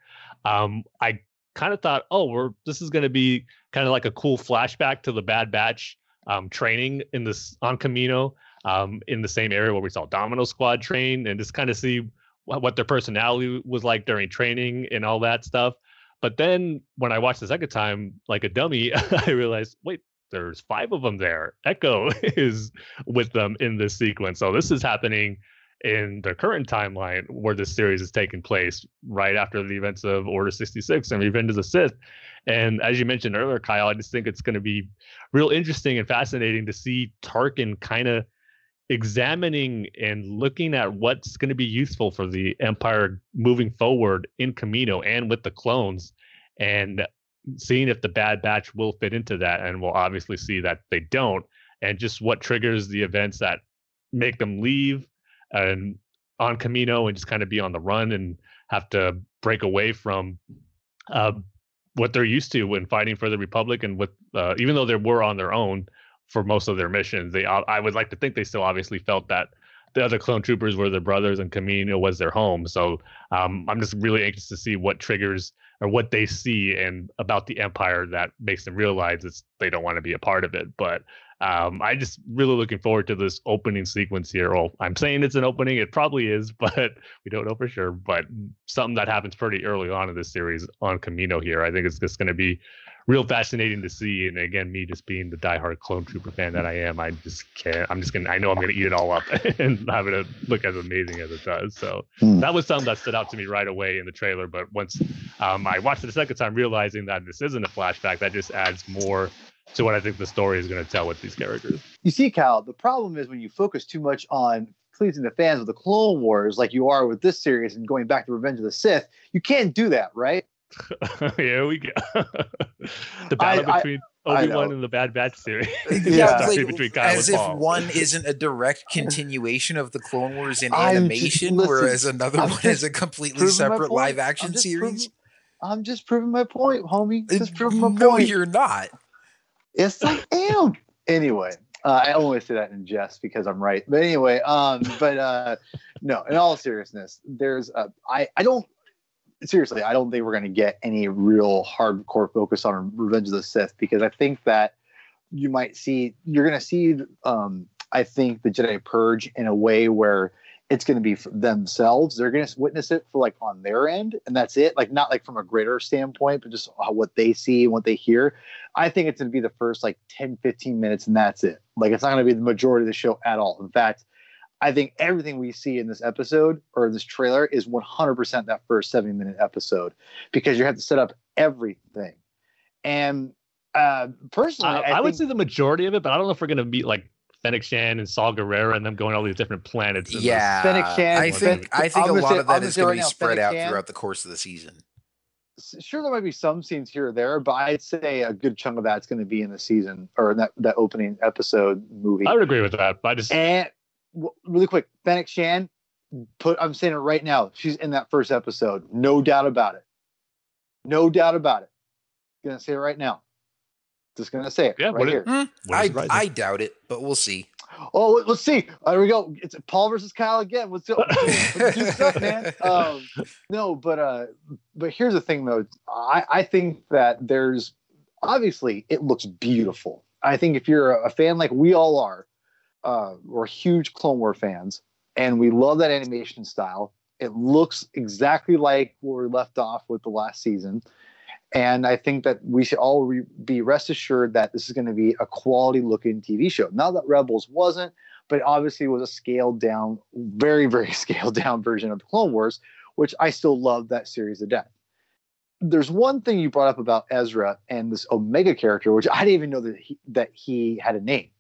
um, I kind of thought, oh, we're this is going to be kind of like a cool flashback to the Bad Batch um, training in this on Kamino um, in the same area where we saw Domino Squad train and just kind of see what, what their personality was like during training and all that stuff. But then when I watched the second time, like a dummy, *laughs* I realized, wait, there's five of them there. Echo *laughs* is with them in this sequence. So this is happening in the current timeline where this series is taking place right after the events of Order 66 and Revenge of the Sith. And as you mentioned earlier, Kyle, I just think it's going to be real interesting and fascinating to see Tarkin kind of examining and looking at what's going to be useful for the Empire moving forward in Kamino and with the clones, and seeing if the Bad Batch will fit into that. And we'll obviously see that they don't, and just what triggers the events that make them leave and on Kamino and just kind of be on the run and have to break away from uh, what they're used to when fighting for the Republic and with uh, even though they were on their own for most of their missions, they I would like to think they still obviously felt that the other clone troopers were their brothers and Kamino was their home. So um, I'm just really anxious to see what triggers or what they see and about the Empire that makes them realize it's they don't want to be a part of it. But um, I just really looking forward to this opening sequence here. Well, I'm saying it's an opening. It probably is, *laughs* but we don't know for sure. But something that happens pretty early on in this series on Kamino here. I think it's just going to be real fascinating to see. And again, me just being the diehard clone trooper fan that I am, I just can't. I'm just gonna. I know I'm gonna eat it all up *laughs* and have it look as amazing as it does. So Hmm. that was something that stood out to me right away in the trailer. But once um, I watched it a second time, realizing that this isn't a flashback, that just adds more to what I think the story is going to tell with these characters. You see, Cal, the problem is when you focus too much on pleasing the fans of the Clone Wars, like you are with this series and going back to Revenge of the Sith, you can't do that, right? *laughs* Here we go. the battle I- between I Obi Wan know. and the Bad Batch series. Yeah. Story like, between Kyle as and if Paul. one isn't a direct continuation of the Clone Wars in *laughs* I'm just- animation, listen, whereas another I'm one is a completely separate point. live I'm action series. proving- I'm just proving my point, homie. Just proving my no, point. you're not. Yes, I am. *laughs* anyway, uh, I only say that in jest because I'm right. But anyway, um, but uh, no, in all seriousness, there's a, I, I don't seriously, I don't think we're going to get any real hardcore focus on Revenge of the Sith because I think that you might see you're going to see um, I think the Jedi Purge in a way where it's going to be for themselves. They're going to witness it for like on their end, and that's it. Like not like from a greater standpoint, but just what they see and what they hear. I think it's going to be the first like 10, 15 minutes, and that's it. Like it's not going to be the majority of the show at all. In fact, I think everything we see in this episode or this trailer is 100% that first 70 minute episode because you have to set up everything. And uh, personally, I, I, I would say the majority of it, but I don't know if we're going to meet like Fennec Shand and Saw Gerrera and them going all these different planets. Yeah, Fennec Shand- I think I I'm think a lot say- of I'm gonna is say going right to be now, spread Fennec out Shan- throughout the course of the season. sure there might be some scenes here or there, but I'd say a good chunk of that's going to be in the season or in that, that opening episode movie. I would agree with that. But I just And w- really quick, Fennec Shand, put I'm saying it right now. She's in that first episode, no doubt about it. No doubt about it. Gonna say it right now. Just gonna say it Yeah, right here. Hmm, What I is? I doubt it, but we'll see. Oh, let- let's see. There we go. It's Paul versus Kyle again. Let's go. Let's do stuff, man. Um, no, but uh, but here's the thing, though. I I think that there's obviously it looks beautiful. I think if you're a fan like we all are, uh, we're huge Clone War fans, and we love that animation style. It looks exactly like where we left off with the last season. And I think that we should all re- be rest assured that this is going to be a quality looking TV show. Not that Rebels wasn't, but obviously was a scaled down, very, very *laughs* scaled down version of the Clone Wars, which I still love that series of death. There's one thing you brought up about Ezra and this Omega character, which I didn't even know that he, that he had a name.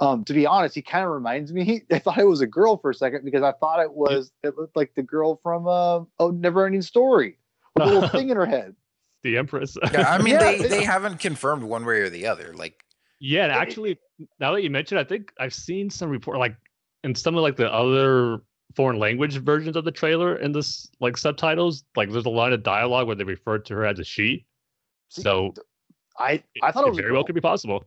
Um, to be honest, he kind of reminds me. *laughs* I thought it was a girl for a second because I thought it was. It looked like the girl from uh, Oh Never Ending Story with a little *laughs* thing in her head. the Empress. Yeah, I *laughs* mean Yeah, they it's- they haven't confirmed one way or the other. Like Yeah, and It- actually, now that you mention, it, I think I've seen some report like in some of like the other foreign language versions of the trailer in this like subtitles, like there's a line of dialogue where they refer to her as a she. See, So I I thought it, was a very well could be possible.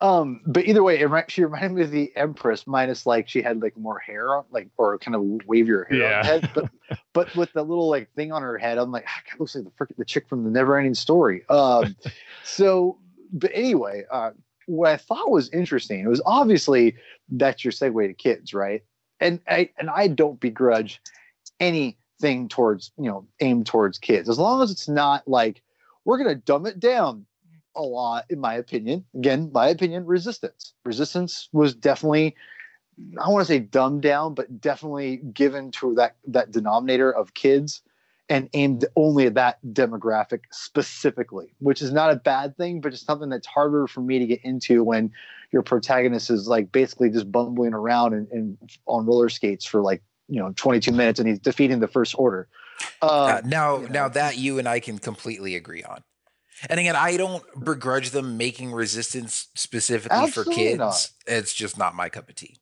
Um, but either way, it, she reminded me of the Empress, minus like she had like more hair on, like or kind of wavier hair on Yeah. her head. But *laughs* but with the little like thing on her head, I'm like, ah, God, looks like the frickin' the chick from the Never Ending Story. Um, *laughs* so but anyway, uh, what I thought was interesting, it was obviously that's your segue to kids, right? And I and I don't begrudge anything towards you know aimed towards kids as long as it's not like we're gonna dumb it down a lot, in my opinion. Again, my opinion, resistance. Resistance was definitely, I want to say dumbed down, but definitely given to that that denominator of kids and aimed only at that demographic specifically, which is not a bad thing, but just something that's harder for me to get into when your protagonist is like basically just bumbling around and, and on roller skates for like you know 22 minutes and he's defeating the first order. Um, uh, now you now that you and I can completely agree on. And again, I don't begrudge them making resistance specifically for kids. not. It's just not my cup of tea.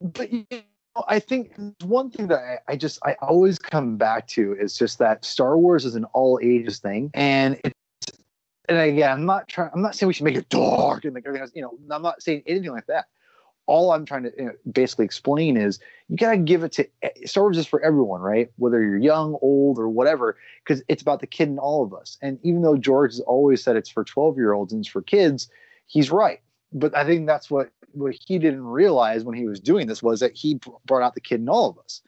but you know, I think one thing that I, I just I always come back to is just that Star Wars is an all ages thing, and it's and again I'm not trying I'm not saying we should make it dark and like everything else, you know I'm not saying anything like that. All I'm trying to basically explain is you gotta give it to Star Wars is for everyone, right? Whether you're young, old, or whatever, because it's about the kid in all of us. And even though George has always said it's for 12 year olds and it's for kids, he's right. But I think that's what what he didn't realize when he was doing this was that he brought out the kid in all of us.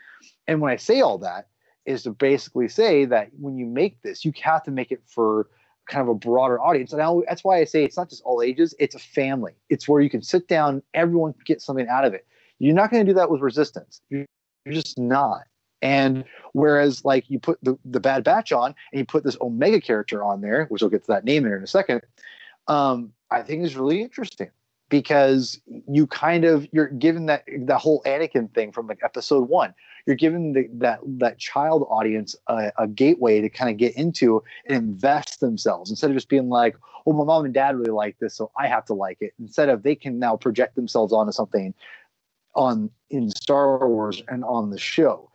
And when I say all that is to basically say that when you make this, you have to make it for kind of a broader audience. And I, that's why I say it's not just all ages, it's a family. It's where you can sit down, everyone can get something out of it. You're not going to do that with resistance. You're, you're just not. And whereas like you put the, the bad batch on and you put this Omega character on there, which we'll get to that name here in a second, um, I think is really interesting because you kind of you're given that that whole Anakin thing from like episode one. You're giving the, that that child audience a, a gateway to kind of get into and invest themselves instead of just being like, "Oh, my mom and dad really like this, so I have to like it." Instead of they can now project themselves onto something on in Star Wars and on the show.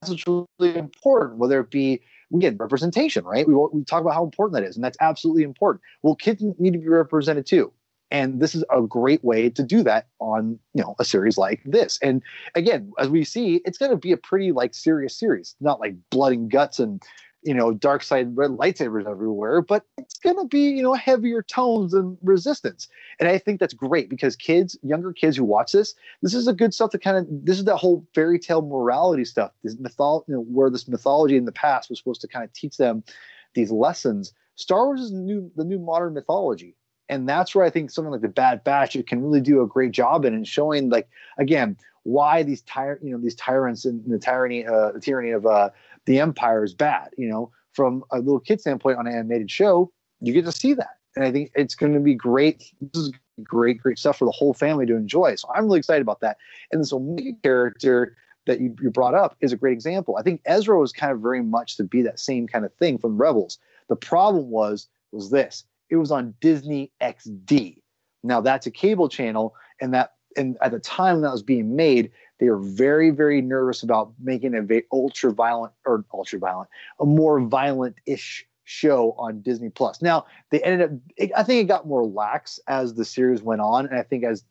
That's what's really important, whether it be again representation, right? We we talk about how important that is, and that's absolutely important. Well, kids need to be represented too, and this is a great way to do that on you know a series like this. And again, as we see, it's going to be a pretty like serious series, not like blood and guts and you know, dark side red lightsabers everywhere, but it's going to be, you know, heavier tones and resistance. And I think that's great because kids, younger kids who watch this, this is a good stuff to kind of, this is that whole fairy tale morality stuff, this mythology, you know, where this mythology in the past was supposed to kind of teach them these lessons. Star Wars is new, the new modern mythology. And that's where I think something like the Bad Batch it can really do a great job in and showing like again why these tyrant you know these tyrants and the tyranny uh, the tyranny of uh, the empire is bad. You know, from a little kid standpoint on an animated show, you get to see that. And I think it's going to be great. This is great, great stuff for the whole family to enjoy. So I'm really excited about that. And this Omega character that you, you brought up is a great example. I think Ezra was kind of very much to be that same kind of thing from Rebels. The problem was was this: it was on Disney XD. Now that's a cable channel, and that and at the time that was being made, they were very, very nervous about making a very ultra violent or ultra violent, a more violent ish show on Disney Plus. Now they ended up, it, I think it got more lax as the series went on, and I think as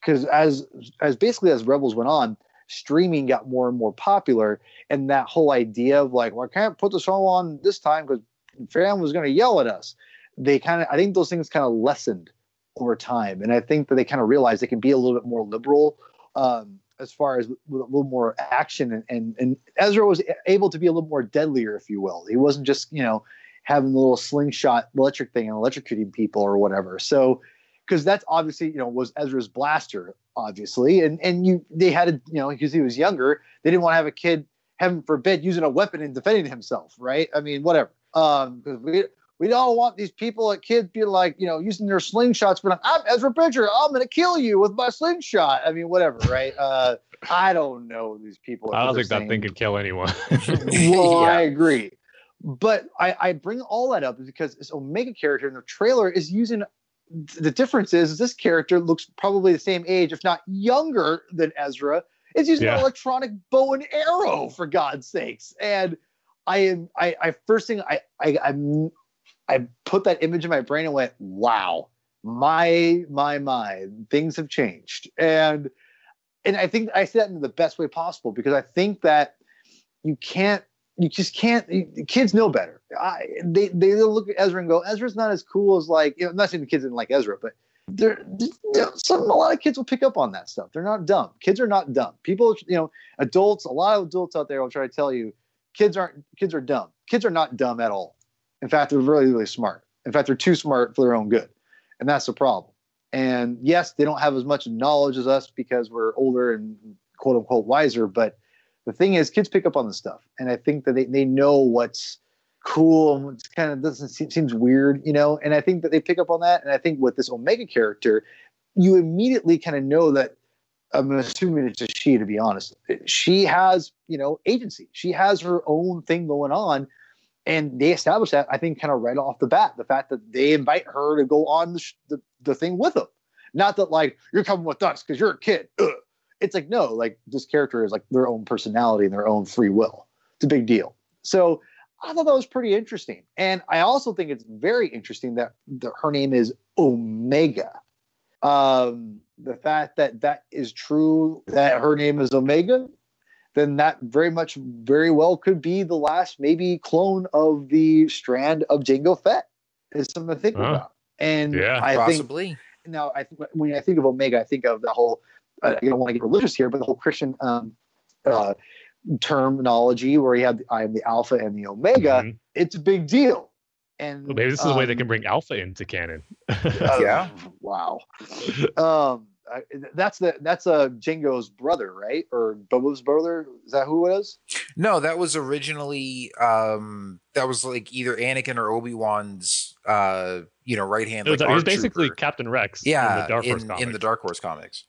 because as as basically as Rebels went on, streaming got more and more popular, and that whole idea of like, well, I can't put the show on this time because fam was going to yell at us. They kind of, I think those things kind of lessened over time, and I think that they kind of realized they can be a little bit more liberal. Um, as far as with a little more action and, and and Ezra was able to be a little more deadlier, if you will. He wasn't just you know having the little slingshot electric thing and electrocuting people or whatever. So because that's obviously you know was Ezra's blaster, obviously, and and you they had to you know because he was younger, they didn't want to have a kid, heaven forbid, using a weapon and defending himself, right? I mean, whatever. Um, because we we don't want these people, like kids, be like, you know, using their slingshots. But I'm Ezra Bridger. I'm going to kill you with my slingshot. I mean, whatever, right? Uh, I don't know these people. I don't think that thing could kill anyone. *laughs* well, *laughs* yeah. I agree. But I, I bring all that up because this Omega character in the trailer is using. The difference is, is this character looks probably the same age, if not younger than Ezra. Is using yeah. an electronic bow and arrow for God's sakes. And I am I, I first thing I, I I'm I put that image in my brain and went, wow, my, my, my, things have changed. And, and I think I say that in the best way possible because I think that you can't, you just can't, kids know better. I, they, they look at Ezra and go, Ezra's not as cool as like, you know, I'm not saying the kids didn't like Ezra, but you know, some, a lot of kids will pick up on that stuff. They're not dumb. Kids are not dumb. People, you know, adults, a lot of adults out there will try to tell you kids aren't, kids are dumb. Kids are not dumb at all in fact, they're really, really smart. In fact, they're too smart for their own good. And that's the problem. And yes, they don't have as much knowledge as us because we're older and quote unquote wiser. But the thing is, kids pick up on the stuff. And I think that they, they know what's cool and what's kind of doesn't seem seems weird, you know? And I think that they pick up on that. And I think with this Omega character, you immediately kind of know that I'm assuming it's a she, to be honest. She has, you know, agency. She has her own thing going on and they established that I think kind of right off the bat the fact that they invite her to go on the, the, the thing with them, not that like you're coming with us because you're a kid. Ugh. It's like no, like this character is like their own personality and their own free will. It's a big deal. So I thought that was pretty interesting, and I also think it's very interesting that, that her name is Omega. Um, the fact that that is true that her name is Omega then that very much, very well could be the last maybe clone of the strand of Jango Fett. Is something to think uh, about. And yeah, I possibly. Think, now, I think when I think of Omega, I think of the whole. I don't want to get religious here, but the whole Christian um, uh, terminology where you have I am the Alpha and the Omega. Mm-hmm. It's a big deal. And well, maybe this is um, the way they um, can bring Alpha into canon. uh, yeah. *laughs* Wow. Um, that's the that's a uh, Jango's brother, right? Or Boba's brother? Is that who it is? No, that was originally um that was like either Anakin or Obi Wan's uh, you know, right hand. It was, like, he was basically trooper. Captain Rex. yeah, in the Dark Horse in, comics. in the Dark Horse comics.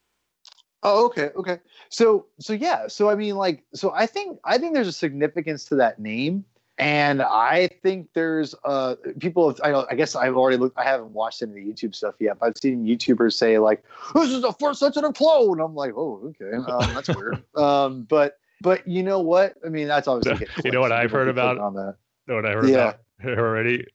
Oh, okay, okay. So, so yeah. So, I mean, like, so I think I think there's a significance to that name, and I think there's uh people. Have, I know. I guess I've already looked. I haven't watched any of the YouTube stuff yet, but I've seen YouTubers say like, "This is the first sensitive clone." I'm like, "Oh, okay, um, that's *laughs* weird." um, but but you know what? I mean, that's obviously. *laughs* You know what I've heard about? on that. know what I heard Yeah. about *laughs* already?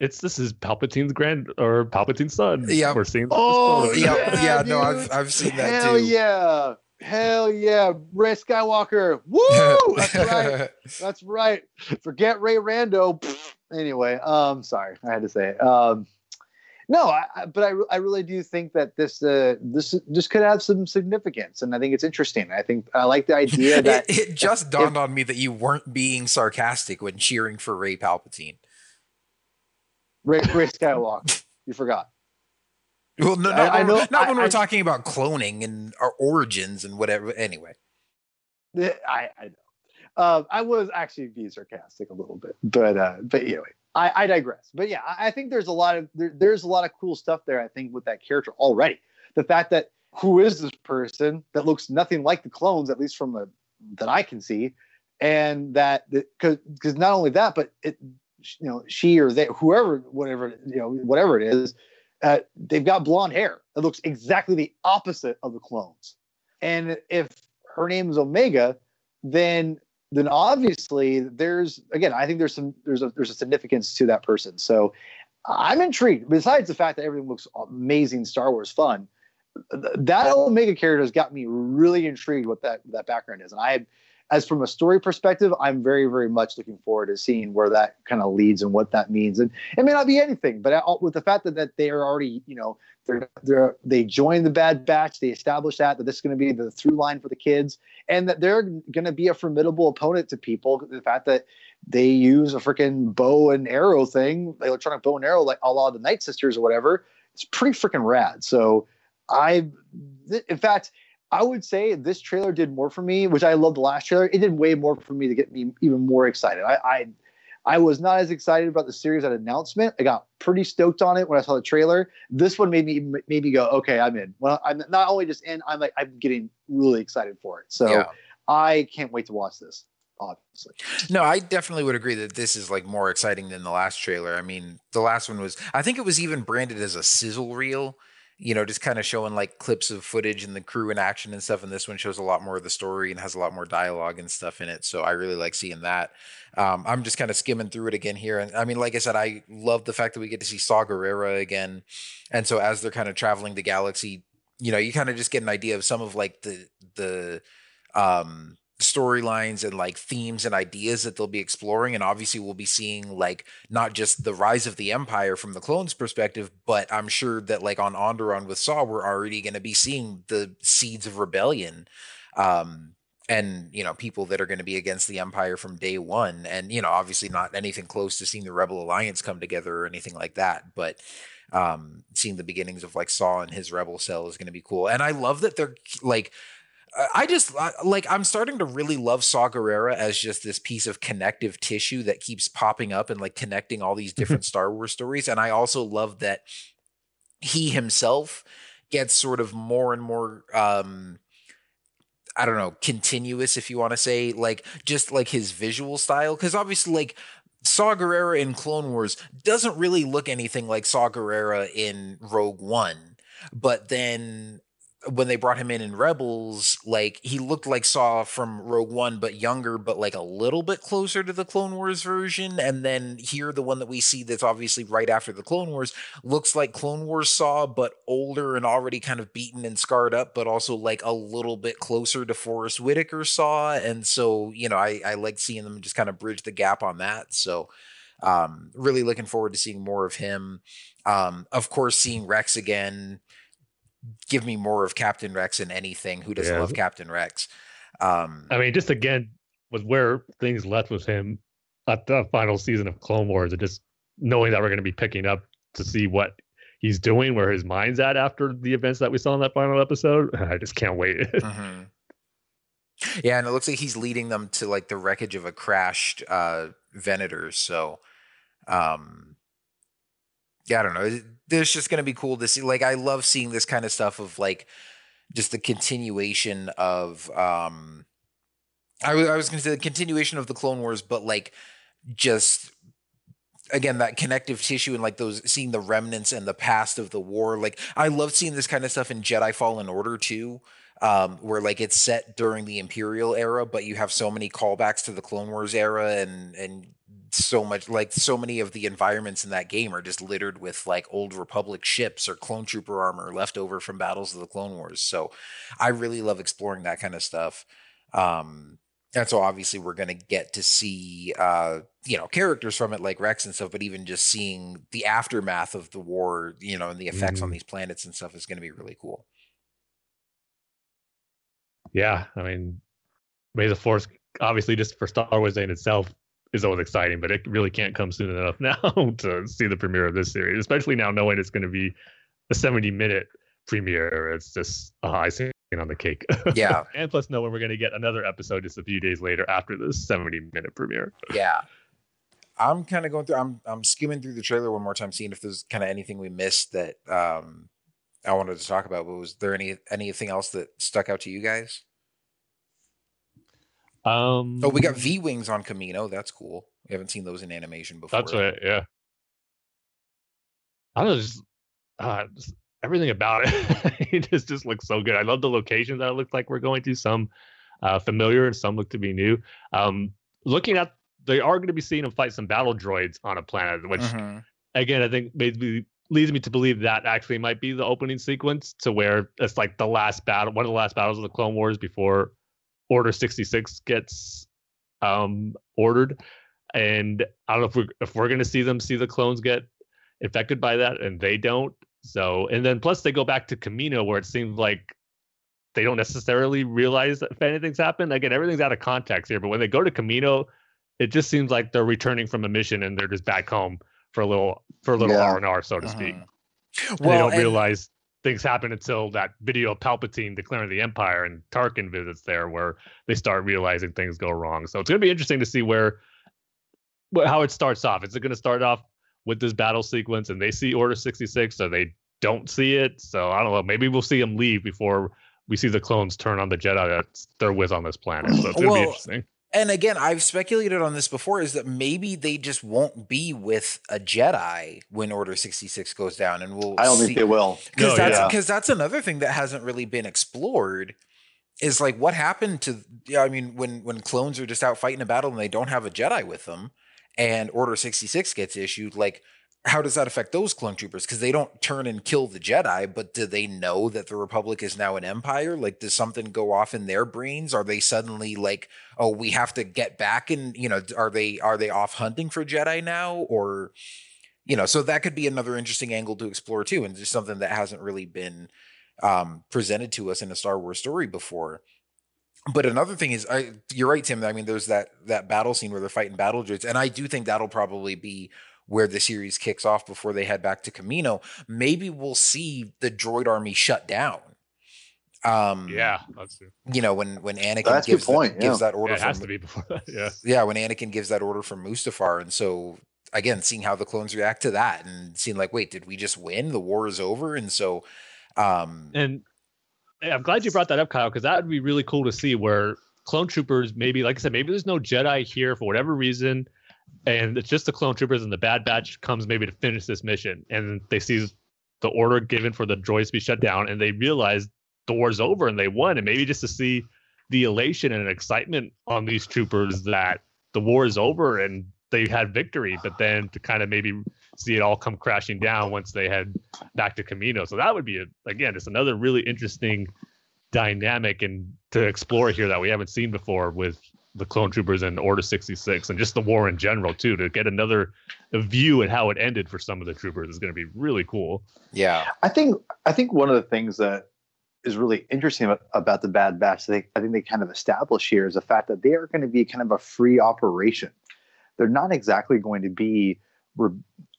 It's this is Palpatine's grand or Palpatine's son. Yeah. we're seeing. this Oh photo. yeah, yeah, yeah, no, I've. I've seen that Hell too. yeah! Hell yeah! Rey Skywalker. Woo! *laughs* That's right. That's right. Forget Rey Rando. anyway, um, sorry, I had to say it. Um, no, I, I, but I, I really do think that this, uh, this, this could have some significance, and I think it's interesting. I think I like the idea *laughs* that it, it just dawned on me that you weren't being sarcastic when cheering for Rey Palpatine. Rey, Rey Skywalker. You forgot. Well, no, I- not, I when, know- we're- when we're I- talking about cloning and our origins and whatever. Anyway, I, I know. Um, I was actually being sarcastic a little bit, but uh, but anyway, I, I digress. But yeah, I, I think there's a lot of there, there's a lot of cool stuff there. I think with that character already, the fact that who is this person that looks nothing like the clones, at least from a that I can see, and that because because not only that, but it you know she or they whoever whatever you know whatever it is, uh, they've got blonde hair that looks exactly the opposite of the clones, and if her name is Omega, then then obviously there's again I think there's some there's a there's a significance to that person. So I'm intrigued. Besides the fact that everything looks amazing, Star Wars fun, that Omega character has got me really intrigued what that that background is. And I, as from a story perspective, I'm very very much looking forward to seeing where that kind of leads and what that means. And it may not be anything, but with the fact that that they are already you know they're they're they joined the Bad Batch, they establish that that this is going to be the through line for the kids and that they're going to be a formidable opponent to people. The fact that they use a freaking bow and arrow thing, electronic bow and arrow, like a lot of the Night Sisters or whatever, it's pretty freaking rad. So I, in fact, I would say this trailer did more for me, which I loved the last trailer. It did way more for me to get me even more excited. I, I, I was not as excited about the series at announcement. I got pretty stoked on it when I saw the trailer. This one made me made me go, okay, I'm in. Well, I'm not only just in, I'm like I'm getting really excited for it. So yeah. I can't wait to watch this. Obviously, No, I definitely would agree that this is like more exciting than the last trailer. I mean, the last one was, I think it was even branded as a sizzle reel, you know, just kind of showing like clips of footage and the crew in action and stuff. And this one shows a lot more of the story and has a lot more dialogue and stuff in it. So I really like seeing that. Um, I'm just kind of skimming through it again here. And I mean, like I said, I love the fact that we get to see Saw Gerrera again. And so as they're kind of traveling the galaxy, you know, you kind of just get an idea of some of like the, the, um, storylines and like themes and ideas that they'll be exploring and obviously we'll be seeing like not just the rise of the empire from the clones perspective but i'm sure that like on Onderon with saw we're already going to be seeing the seeds of rebellion um and you know people that are going to be against the empire from day one and you know obviously not anything close to seeing the rebel alliance come together or anything like that but um seeing the beginnings of like saw and his rebel cell is going to be cool and i love that they're like I just like I'm starting to really love Saw Gerrera as just this piece of connective tissue that keeps popping up and like connecting all these different *laughs* Star Wars stories. And I also love that he himself gets sort of more and more um I don't know, continuous if you want to say, like just like his visual style. Cause obviously like Saw Gerrera in Clone Wars doesn't really look anything like Saw Gerrera in Rogue One. But then when they brought him in in Rebels, like he looked like Saw from Rogue One, but younger, but like a little bit closer to the Clone Wars version. And then here, the one that we see that's obviously right after the Clone Wars looks like Clone Wars Saw, but older and already kind of beaten and scarred up, but also like a little bit closer to Forest Whitaker Saw. And so, you know, I, I like seeing them just kind of bridge the gap on that. So, um, really looking forward to seeing more of him. Um, of course, seeing Rex again give me more of Captain Rex in anything. Who doesn't Yeah. love Captain Rex? Um, I mean, just again with where things left with him at the final season of Clone Wars, and just knowing that we're going to be picking up to see what he's doing, where his mind's at after the events that we saw in that final episode. *laughs* I just can't wait. *laughs* mhm. Yeah, and it looks like he's leading them to like the wreckage of a crashed uh, Venator. So, um, yeah, I don't know. There's just going to be cool to see. Like, I love seeing this kind of stuff of like just the continuation of. um I, I was going to say the continuation of the Clone Wars, but like just again that connective tissue and like those seeing the remnants and the past of the war. Like, I love seeing this kind of stuff in Jedi Fallen Order too. Um, where like it's set during the Imperial era, but you have so many callbacks to the Clone Wars era and and so much like so many of the environments in that game are just littered with like old republic ships or clone trooper armor left over from battles of the clone wars. So i really love exploring that kind of stuff. Um and so obviously we're going to get to see uh you know characters from it like rex and stuff but even just seeing the aftermath of the war you know and the effects mm. on these planets and stuff is going to be really cool. Yeah i mean may the force obviously just for star wars in itself is always exciting, but it really can't come soon enough *laughs* now to see the premiere of this series, especially now knowing it's going to be a 70 minute premiere. It's just a icing on the cake. *laughs* Yeah. and plus knowing we're going to get another episode just a few days later after this 70 minute premiere. Yeah. I'm kind of going through, I'm, I'm skimming through the trailer one more time, seeing if there's kind of anything we missed that, um, I wanted to talk about, but was there any anything else that stuck out to you guys? Um, oh, we got V wings on Kamino. That's cool. We haven't seen those in animation before. That's right. Yeah. I don't know, just, uh, just everything about it. *laughs* it just just looks so good. I love the locations that it looks like we're going to. Some uh, familiar and some look to be new. Um, looking at, they are going to be seeing them fight some battle droids on a planet, which mm-hmm. again I think maybe leads me to believe that actually might be the opening sequence to where it's like the last battle, one of the last battles of the Clone Wars before Order 66 gets um, ordered. And I don't know if we're if we're gonna see them see the clones get infected by that, and they don't. So and then plus they go back to Kamino where it seems like they don't necessarily realize if anything's happened. Again, everything's out of context here, but when they go to Kamino, it just seems like they're returning from a mission and they're just back home for a little for a little R and R, so to speak. Uh-huh. Well, they don't realize things happen until that video of Palpatine declaring the Empire and Tarkin visits there, where they start realizing things go wrong. So it's going to be interesting to see where, how it starts off. Is it going to start off with this battle sequence and they see Order 66 or they don't see it? So I don't know. Maybe we'll see them leave before we see the clones turn on the Jedi that they're with on this planet. So it's going to well, be interesting and again, I've speculated on this before is that maybe they just won't be with a Jedi when Order 66 goes down and we'll I don't see. think they will. Cuz no, that's yeah. cuz that's another thing that hasn't really been explored is like what happened to yeah, I mean when when clones are just out fighting a battle and they don't have a Jedi with them and Order 66 gets issued like how does that affect those clone troopers? Because they don't turn and kill the Jedi, but do they know that the Republic is now an empire? Like, does something go off in their brains? Are they suddenly like, oh, we have to get back? And you know, are they are they off hunting for Jedi now, or you know? So that could be another interesting angle to explore too, and just something that hasn't really been um, presented to us in a Star Wars story before. But another thing is, I, you're right, Tim. I mean, there's that that battle scene where they're fighting battle droids, and I do think that'll probably be where the series kicks off before they head back to Kamino, maybe we'll see the droid army shut down. Um, yeah, that's true. You know, when when Anakin that's gives, point, that, yeah. gives that order, yeah, it has to be before that. Yeah, *laughs* yeah, when Anakin gives that order from Mustafar, and so again, seeing how the clones react to that, and seeing like, wait, did we just win? The war is over, and so, um, and I'm glad you brought that up, Kyle, because that would be really cool to see where clone troopers maybe, like I said, maybe there's no Jedi here for whatever reason and it's just the clone troopers and the bad batch comes maybe to finish this mission. And they see the order given for the droids to be shut down and they realize the war's over and they won. And maybe just to see the elation and excitement on these troopers that the war is over and they had victory but then to kind of maybe see it all come crashing down once they head back to Kamino so that would be a, again just another really interesting dynamic and to explore here that we haven't seen before with the clone troopers and order 66 and just the war in general too to get another view at how it ended for some of the troopers is going to be really cool. Yeah. I think i think one of the things that is really interesting about, about the bad batch I think, I think they kind of establish here is the fact that they are going to be kind of a free operation. They're not exactly going to be re-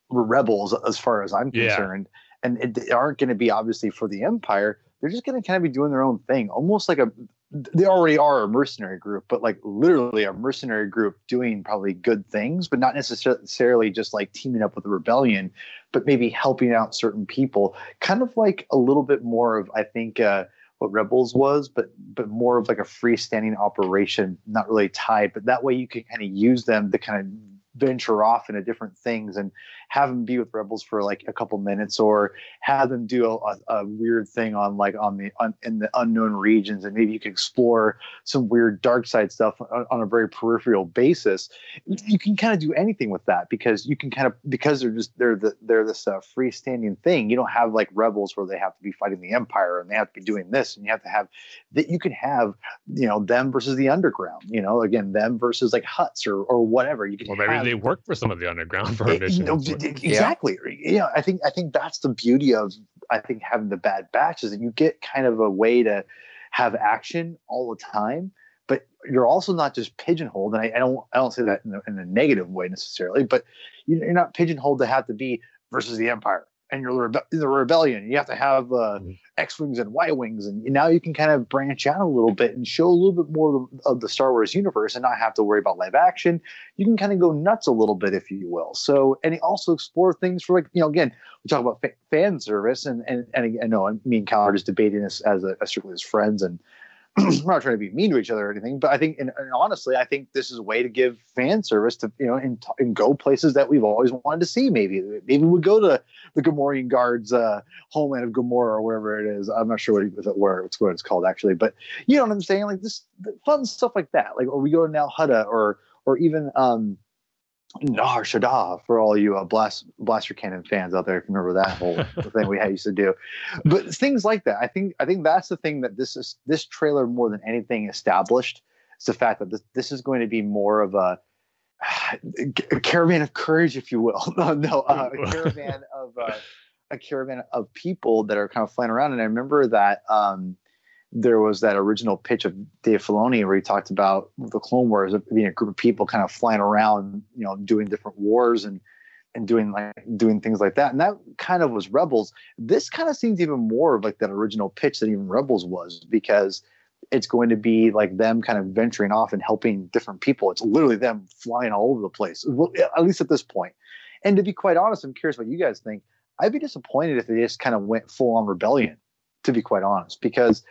rebels as far as i'm concerned. Yeah. and it, they aren't going to be obviously for the empire. They're just going to kind of be doing their own thing almost like a they already are a mercenary group, but like literally a mercenary group doing probably good things, but not necessarily just like teaming up with the rebellion, but maybe helping out certain people. Kind of like a little bit more of, I think, uh, what Rebels was, but but more of like a freestanding operation, not really tied. But that way you can kind of use them to kind of venture off into different things and have them be with rebels for like a couple minutes or have them do a, a weird thing on like on the on, in the unknown regions and maybe you can explore some weird dark side stuff on, on a very peripheral basis. You can kind of do anything with that because you can kind of because they're just they're the they're this uh, freestanding thing. You don't have like rebels where they have to be fighting the empire and they have to be doing this and you have to have that you can have you know them versus the underground you know again them versus like Hutts or or whatever. You can or maybe have, they work for some of the underground for *laughs* it, you know, exactly. Yeah. I think I think that's the beauty of I think having the bad batch is that you get kind of a way to have action all the time, but you're also not just pigeonholed. And I, I don't I don't say that in in a negative way necessarily, but you're not pigeonholed to have to be versus the empire and you're the, rebe- the rebellion. You have to have uh, mm-hmm. X wings and Y wings, and now you can kind of branch out a little bit and show a little bit more of the Star Wars universe, and not have to worry about live action. You can kind of go nuts a little bit, if you will. So, and also explore things for like you know, again, we talk about fa- fan service, and and and I know me and Cal are just debating this as a, as strictly as friends, and we're *clears throat* not trying to be mean to each other or anything, but I think, and, and, honestly, I think this is a way to give fan service to you know and, and go places that we've always wanted to see. Maybe maybe we go to the Gamorrean Guards uh, homeland of Gamorra or wherever it is. I'm not sure what it, where it's what it's called actually, but you know what I'm saying? Like this fun stuff like that. Like or we go to Nal Hutta or or even um Nar Shaddaa for all you uh, blast, blaster cannon fans out there. If you remember that whole *laughs* thing we used to do, but things like that. I think I think that's the thing that this is this trailer more than anything established. It's the fact that this this is going to be more of a, *sighs* a caravan of courage, if you will. *laughs* no, no, uh, a caravan *laughs* of uh, a caravan of people that are kind of flying around. And I remember that um, there was that original pitch of Dave Filoni where he talked about the Clone Wars being a group of people kind of flying around, you know, doing different wars and and doing like doing things like that. And that kind of was Rebels. This kind of seems even more of like that original pitch that even Rebels was because it's going to be like them kind of venturing off and helping different people. It's literally them flying all over the place, well, at least at this point. And to be quite honest, I'm curious what you guys think. I'd be disappointed if they just kind of went full on rebellion, to be quite honest, because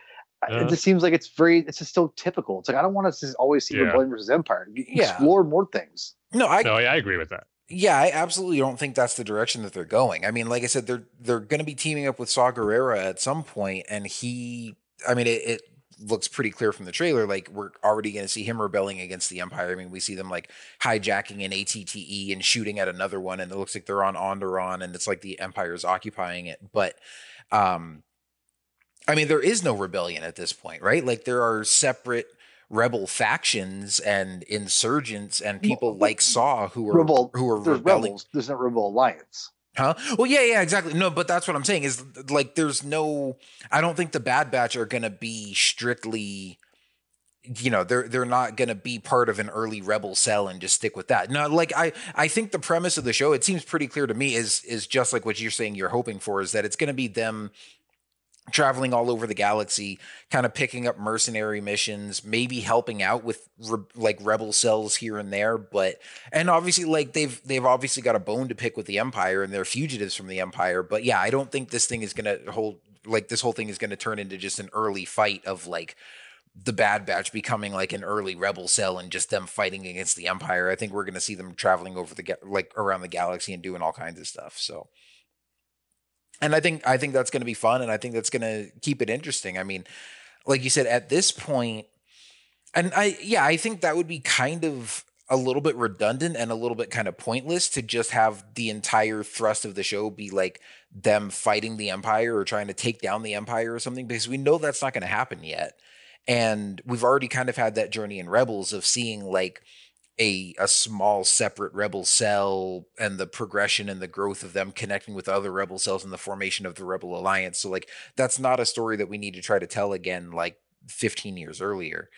it just seems like it's very it's just so typical. It's like I don't want to always see yeah. Rebellion versus Empire. Yeah. Explore more things. No, I no, I agree with that. Yeah, I absolutely don't think that's the direction that they're going. I mean, like I said, they're they're going to be teaming up with Saw Gerrera at some point, and he, I mean, it, it looks pretty clear from the trailer. Like we're already going to see him rebelling against the Empire. I mean, we see them like hijacking an ATTE and shooting at another one, and it looks like they're on Onderon, and it's like the Empire is occupying it. But um, I mean, there is no rebellion at this point, right? Like there are separate rebel factions and insurgents and people well, like Saw who are rebel, who are rebelling. Rebels. There's no rebel alliance. Huh? Well, yeah, yeah, exactly. No, but that's what I'm saying is like there's no. I don't think the Bad Batch are going to be strictly. You know, they're they're not going to be part of an early rebel cell and just stick with that. No, like I I think the premise of the show it seems pretty clear to me is is just like what you're saying you're hoping for is that it's going to be them traveling all over the galaxy, kind of picking up mercenary missions, maybe helping out with re- like rebel cells here and there, but and obviously like they've they've obviously got a bone to pick with the empire and they're fugitives from the empire, but yeah, I don't think this thing is going to hold like this whole thing is going to turn into just an early fight of like the Bad Batch becoming like an early rebel cell and just them fighting against the Empire. I think we're going to see them traveling over the like around the galaxy and doing all kinds of stuff. So and I think I think that's going to be fun, and I think that's going to keep it interesting. I mean, like you said, at this point, and I yeah, I think that would be kind of a little bit redundant and a little bit kind of pointless to just have the entire thrust of the show be like them fighting the empire or trying to take down the empire or something because we know that's not going to happen yet. And we've already kind of had that journey in Rebels of seeing like a a small separate rebel cell and the progression and the growth of them connecting with other rebel cells and the formation of the rebel alliance. So like that's not a story that we need to try to tell again like 15 years earlier.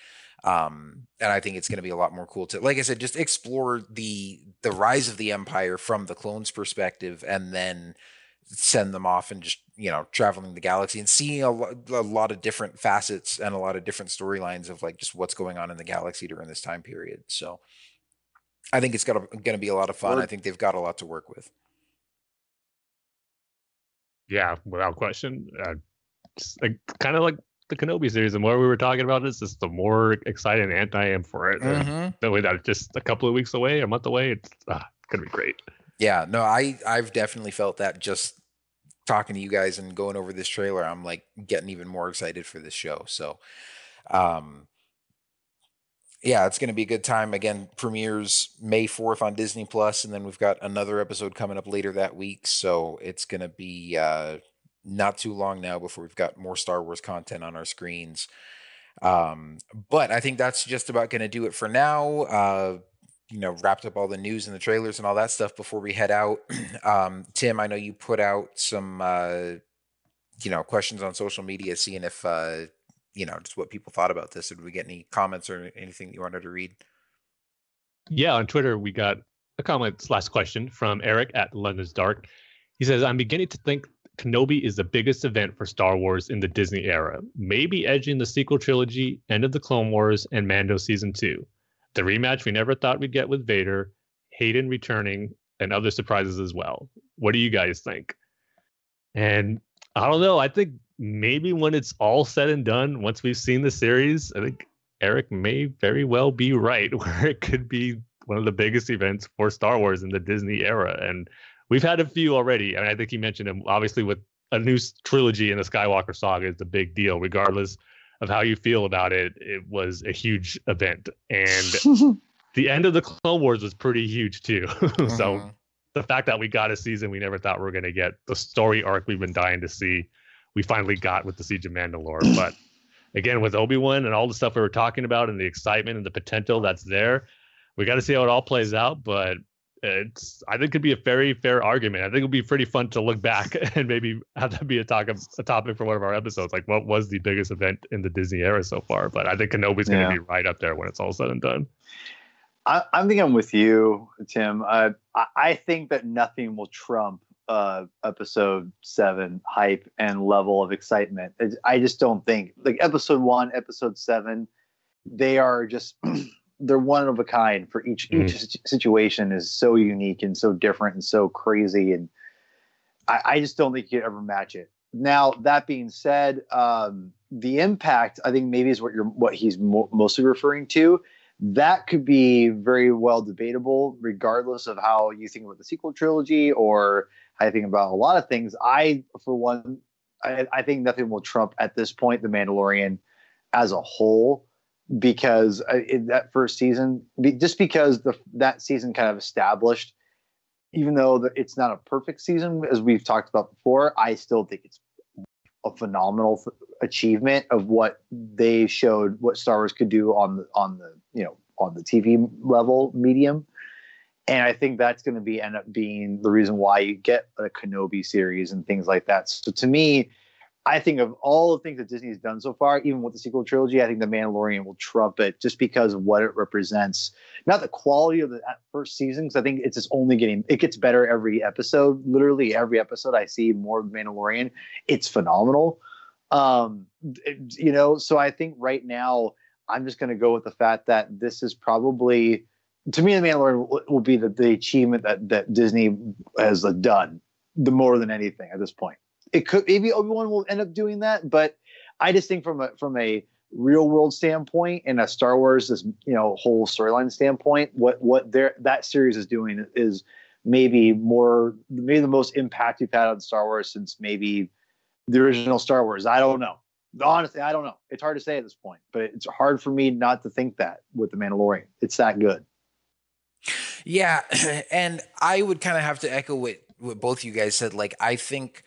Um and i think it's going to be a lot more cool to like i said just explore the the rise of the empire from the clones perspective and then send them off and just you know traveling the galaxy and seeing a, lo- a lot of different facets and a lot of different storylines of like just what's going on in the galaxy during this time period. So I think it's going to be a lot of fun. I think they've got a lot to work with. Yeah, without question. Uh, like, kind of like the Kenobi series. The more we were talking about this, just the more excited and I am for it. Mm-hmm. The way that it's just a couple of weeks away, a month away, it's ah, gonna be great. Yeah, no, I I've definitely felt that just talking to you guys and going over this trailer. I'm like getting even more excited for this show. So, um, yeah, it's going to be a good time. Again, premieres May 4th on Disney Plus, and then we've got another episode coming up later that week. So it's going to be uh, not too long now before we've got more Star Wars content on our screens. Um, but I think that's just about going to do it for now. Uh, you know, wrapped up all the news and the trailers and all that stuff before we head out. *clears throat* um, Tim, I know you put out some, uh, you know, questions on social media, seeing if, uh, you know, just what people thought about this. Did we get any comments or anything you wanted to read? Yeah, on Twitter we got a comment slash question from Eric at London's Dark. He says, "I'm beginning to think Kenobi is the biggest event for Star Wars in the Disney era, maybe edging the sequel trilogy, End of the Clone Wars, and Mando Season 2. The rematch we never thought we'd get with Vader, Hayden returning, and other surprises as well. What do you guys think? And I don't know. I think maybe when it's all said and done, once we've seen the series, I think Eric may very well be right, *laughs* where it could be one of the biggest events for Star Wars in the Disney era. And we've had a few already. I mean, I think he mentioned them. Obviously, with a new trilogy in the Skywalker saga is a big deal, regardless of how you feel about it. It was a huge event, and *laughs* the end of the Clone Wars was pretty huge too. *laughs* so mm-hmm. the fact that we got a season we never thought we were going to get, the story arc we've been dying to see, we finally got with the Siege of Mandalore. *clears throat* but again, with Obi Wan and all the stuff we were talking about, and the excitement and the potential that's there, we got to see how it all plays out. But it's I think it could be a very fair argument. I think it would be pretty fun to look back *laughs* and maybe have that be a talk of, a topic for one of our episodes. Like what was the biggest event in the Disney era so far? But I think Kenobi's going to yeah. be right up there when it's all said and done. I, I think I'm with you, Tim. Uh, I, I think that nothing will trump uh, episode seven hype and level of excitement. I just don't think like episode one, episode seven, they are just *clears throat* they're one of a kind for each mm. each situation is so unique and so different and so crazy and I, I just don't think you could ever match it. Now that being said, um, the impact I think maybe is what you're what he's mo- mostly referring to. That could be very well debatable, regardless of how you think about the sequel trilogy or how you think about a lot of things. I, for one, I, I think nothing will trump at this point the Mandalorian as a whole because uh, in that first season, just because the that season kind of established, even though the, it's not a perfect season as we've talked about before, I still think it's a phenomenal achievement of what they showed what Star Wars could do on the on the you know on the TV level medium. And I think that's going to be end up being the reason why you get a Kenobi series and things like that. So to me, I think of all the things that Disney has done so far, even with the sequel trilogy, I think The Mandalorian will trump it just because of what it represents. Not the quality of the first season, because I think it's just only getting it gets better every episode. Literally every episode, I see more of Mandalorian. It's phenomenal. Um, it, you know, so I think right now I'm just going to go with the fact that this is probably, to me, The Mandalorian will, will be the, the achievement that that Disney has done the more than anything at this point it could maybe Obi Wan will end up doing that, but I just think from a from a real world standpoint and a Star Wars this you know whole storyline standpoint, what what their that series is doing is maybe more maybe the most impact we've had on Star Wars since maybe the original Star Wars. I don't know. Honestly, I don't know. It's hard to say at this point, but it's hard for me not to think that with the Mandalorian. It's that good. Yeah, *clears throat* and I would kind of have to echo what what both you guys said. Like, I think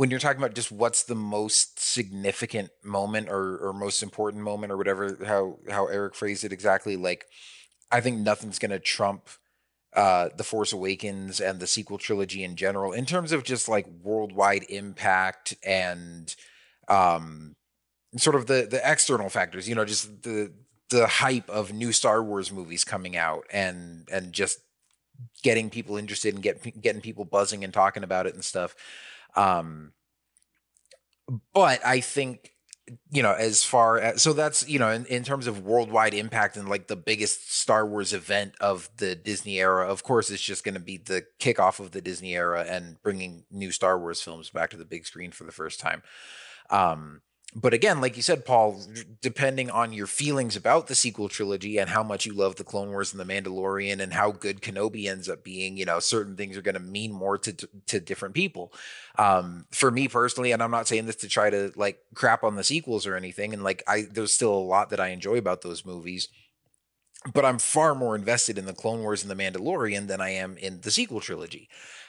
when you're talking about just what's the most significant moment or, or most important moment or whatever how how Eric phrased it exactly, like I think nothing's gonna trump uh the Force Awakens and the sequel trilogy in general in terms of just like worldwide impact and um sort of the the external factors, you know, just the the hype of new Star Wars movies coming out and and just getting people interested and get getting people buzzing and talking about it and stuff. Um, but I think you know as far as so that's you know in, in terms of worldwide impact and like the biggest star wars event of the disney era of course it's just going to be the kickoff of the disney era and bringing new star wars films back to the big screen for the first time. Um but again, like you said, Paul, depending on your feelings about the sequel trilogy and how much you love the Clone Wars and the Mandalorian and how good Kenobi ends up being, you know, certain things are going to mean more to to different people. Um, for me personally, and I'm not saying this to try to like crap on the sequels or anything, and like I, there's still a lot that I enjoy about those movies. But I'm far more invested in the Clone Wars and the Mandalorian than I am in the sequel trilogy.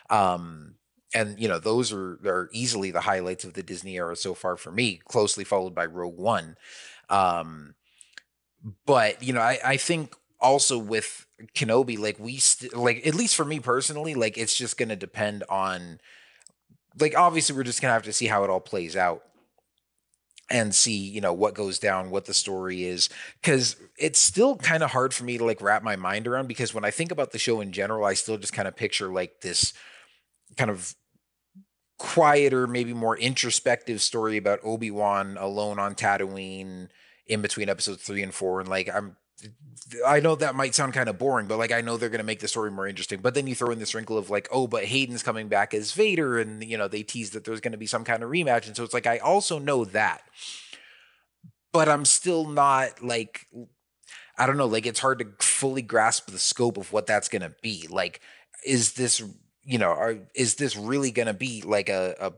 Um, and you know those are are easily the highlights of the Disney era so far for me, closely followed by Rogue One. Um, but you know, I, I think also with Kenobi, like we st- like at least for me personally, like it's just going to depend on, like obviously we're just gonna have to see how it all plays out and see you know what goes down what the story is because it's still kind of hard for me to like wrap my mind around because when i think about the show in general i still just kind of picture like this kind of quieter, maybe more introspective story about Obi Wan alone on Tatooine in between episodes three and four. And like, I'm, I know that might sound kind of boring, but like, I know they're going to make the story more interesting. But then you throw in this wrinkle of like, oh, but Hayden's coming back as Vader, and you know, they tease that there's going to be some kind of rematch. And so it's like, I also know that, but I'm still not like, I don't know, like, it's hard to fully grasp the scope of what that's going to be. Like, is this you know, are is this really going to be like a, a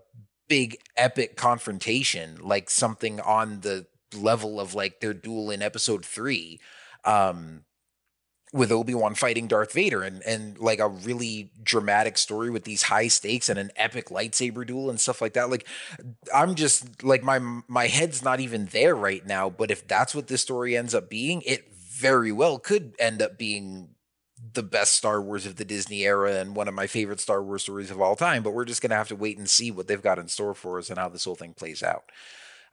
big epic confrontation, like something on the level of like their duel in episode three? Um, with Obi-Wan fighting Darth Vader and and like a really dramatic story with these high stakes and an epic lightsaber duel and stuff like that. Like I'm just like my my head's not even there right now, but if that's what this story ends up being, it very well could end up being the best Star Wars of the Disney era and one of my favorite Star Wars stories of all time. But we're just going to have to wait and see what they've got in store for us and how this whole thing plays out.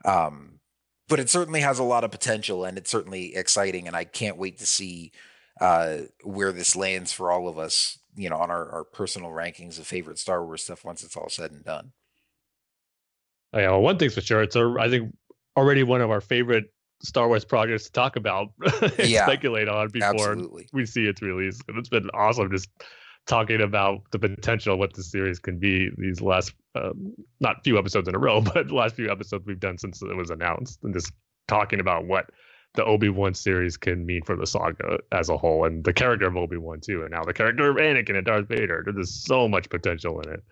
Um, but it certainly has a lot of potential and it's certainly exciting. And I can't wait to see uh, where this lands for all of us, you know, on our, our personal rankings of favorite Star Wars stuff once it's all said and done. Oh, yeah, well, one thing's for sure. It's a, I think already one of our favorite Star Wars projects to talk about *laughs* and yeah, speculate on before absolutely. we see its release. And it's been awesome just talking about the potential what the series can be these last um, not few episodes in a row, *laughs* but the last few episodes we've done since it was announced, and just talking about what the Obi Wan series can mean for the saga as a whole, and the character of Obi Wan too, and now the character of Anakin and Darth Vader. There's so much potential in it.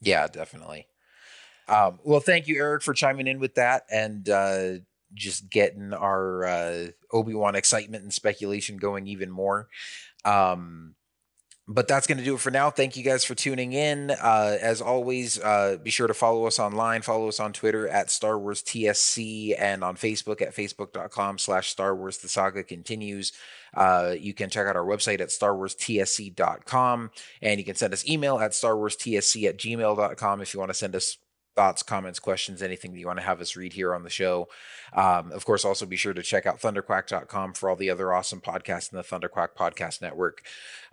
Yeah, definitely. Um, well, thank you, Eric, for chiming in with that, and uh, just getting our uh, Obi Wan excitement and speculation going even more. Um, but that's going to do it for now. Thank you guys for tuning in. Uh, as always, uh, be sure to follow us online. Follow us on Twitter at Star Wars TSC and on Facebook at facebook.com slash Star Wars The Saga Continues. Uh, you can check out our website at starwarstsc.com and you can send us email at starwarstsc at gmail.com if you want to send us thoughts, comments, questions, anything that you want to have us read here on the show. Um, of course, also be sure to check out thunderquack.com for all the other awesome podcasts in the Thunderquack Podcast Network.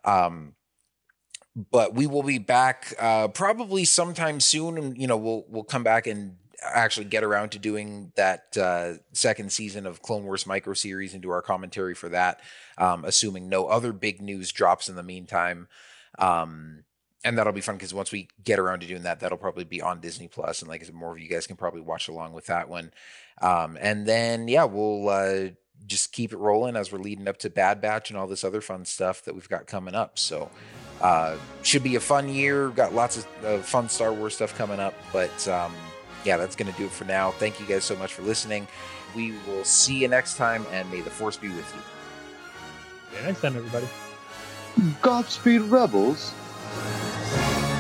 Um, but we will be back uh, probably sometime soon, and you know we'll we'll come back and actually get around to doing that uh, second season of Clone Wars micro series and do our commentary for that, um, assuming no other big news drops in the meantime. Um, and that'll be fun because once we get around to doing that, that'll probably be on Disney Plus, and like more of you guys can probably watch along with that one. Um, and then yeah, we'll uh, just keep it rolling as we're leading up to Bad Batch and all this other fun stuff that we've got coming up. So uh, should be a fun year. Got lots of uh, fun Star Wars stuff coming up, but um, yeah, that's going to do it for now. Thank you guys so much for listening. We will see you next time, and may the force be with you. See you next time, everybody. Godspeed, Rebels. うん。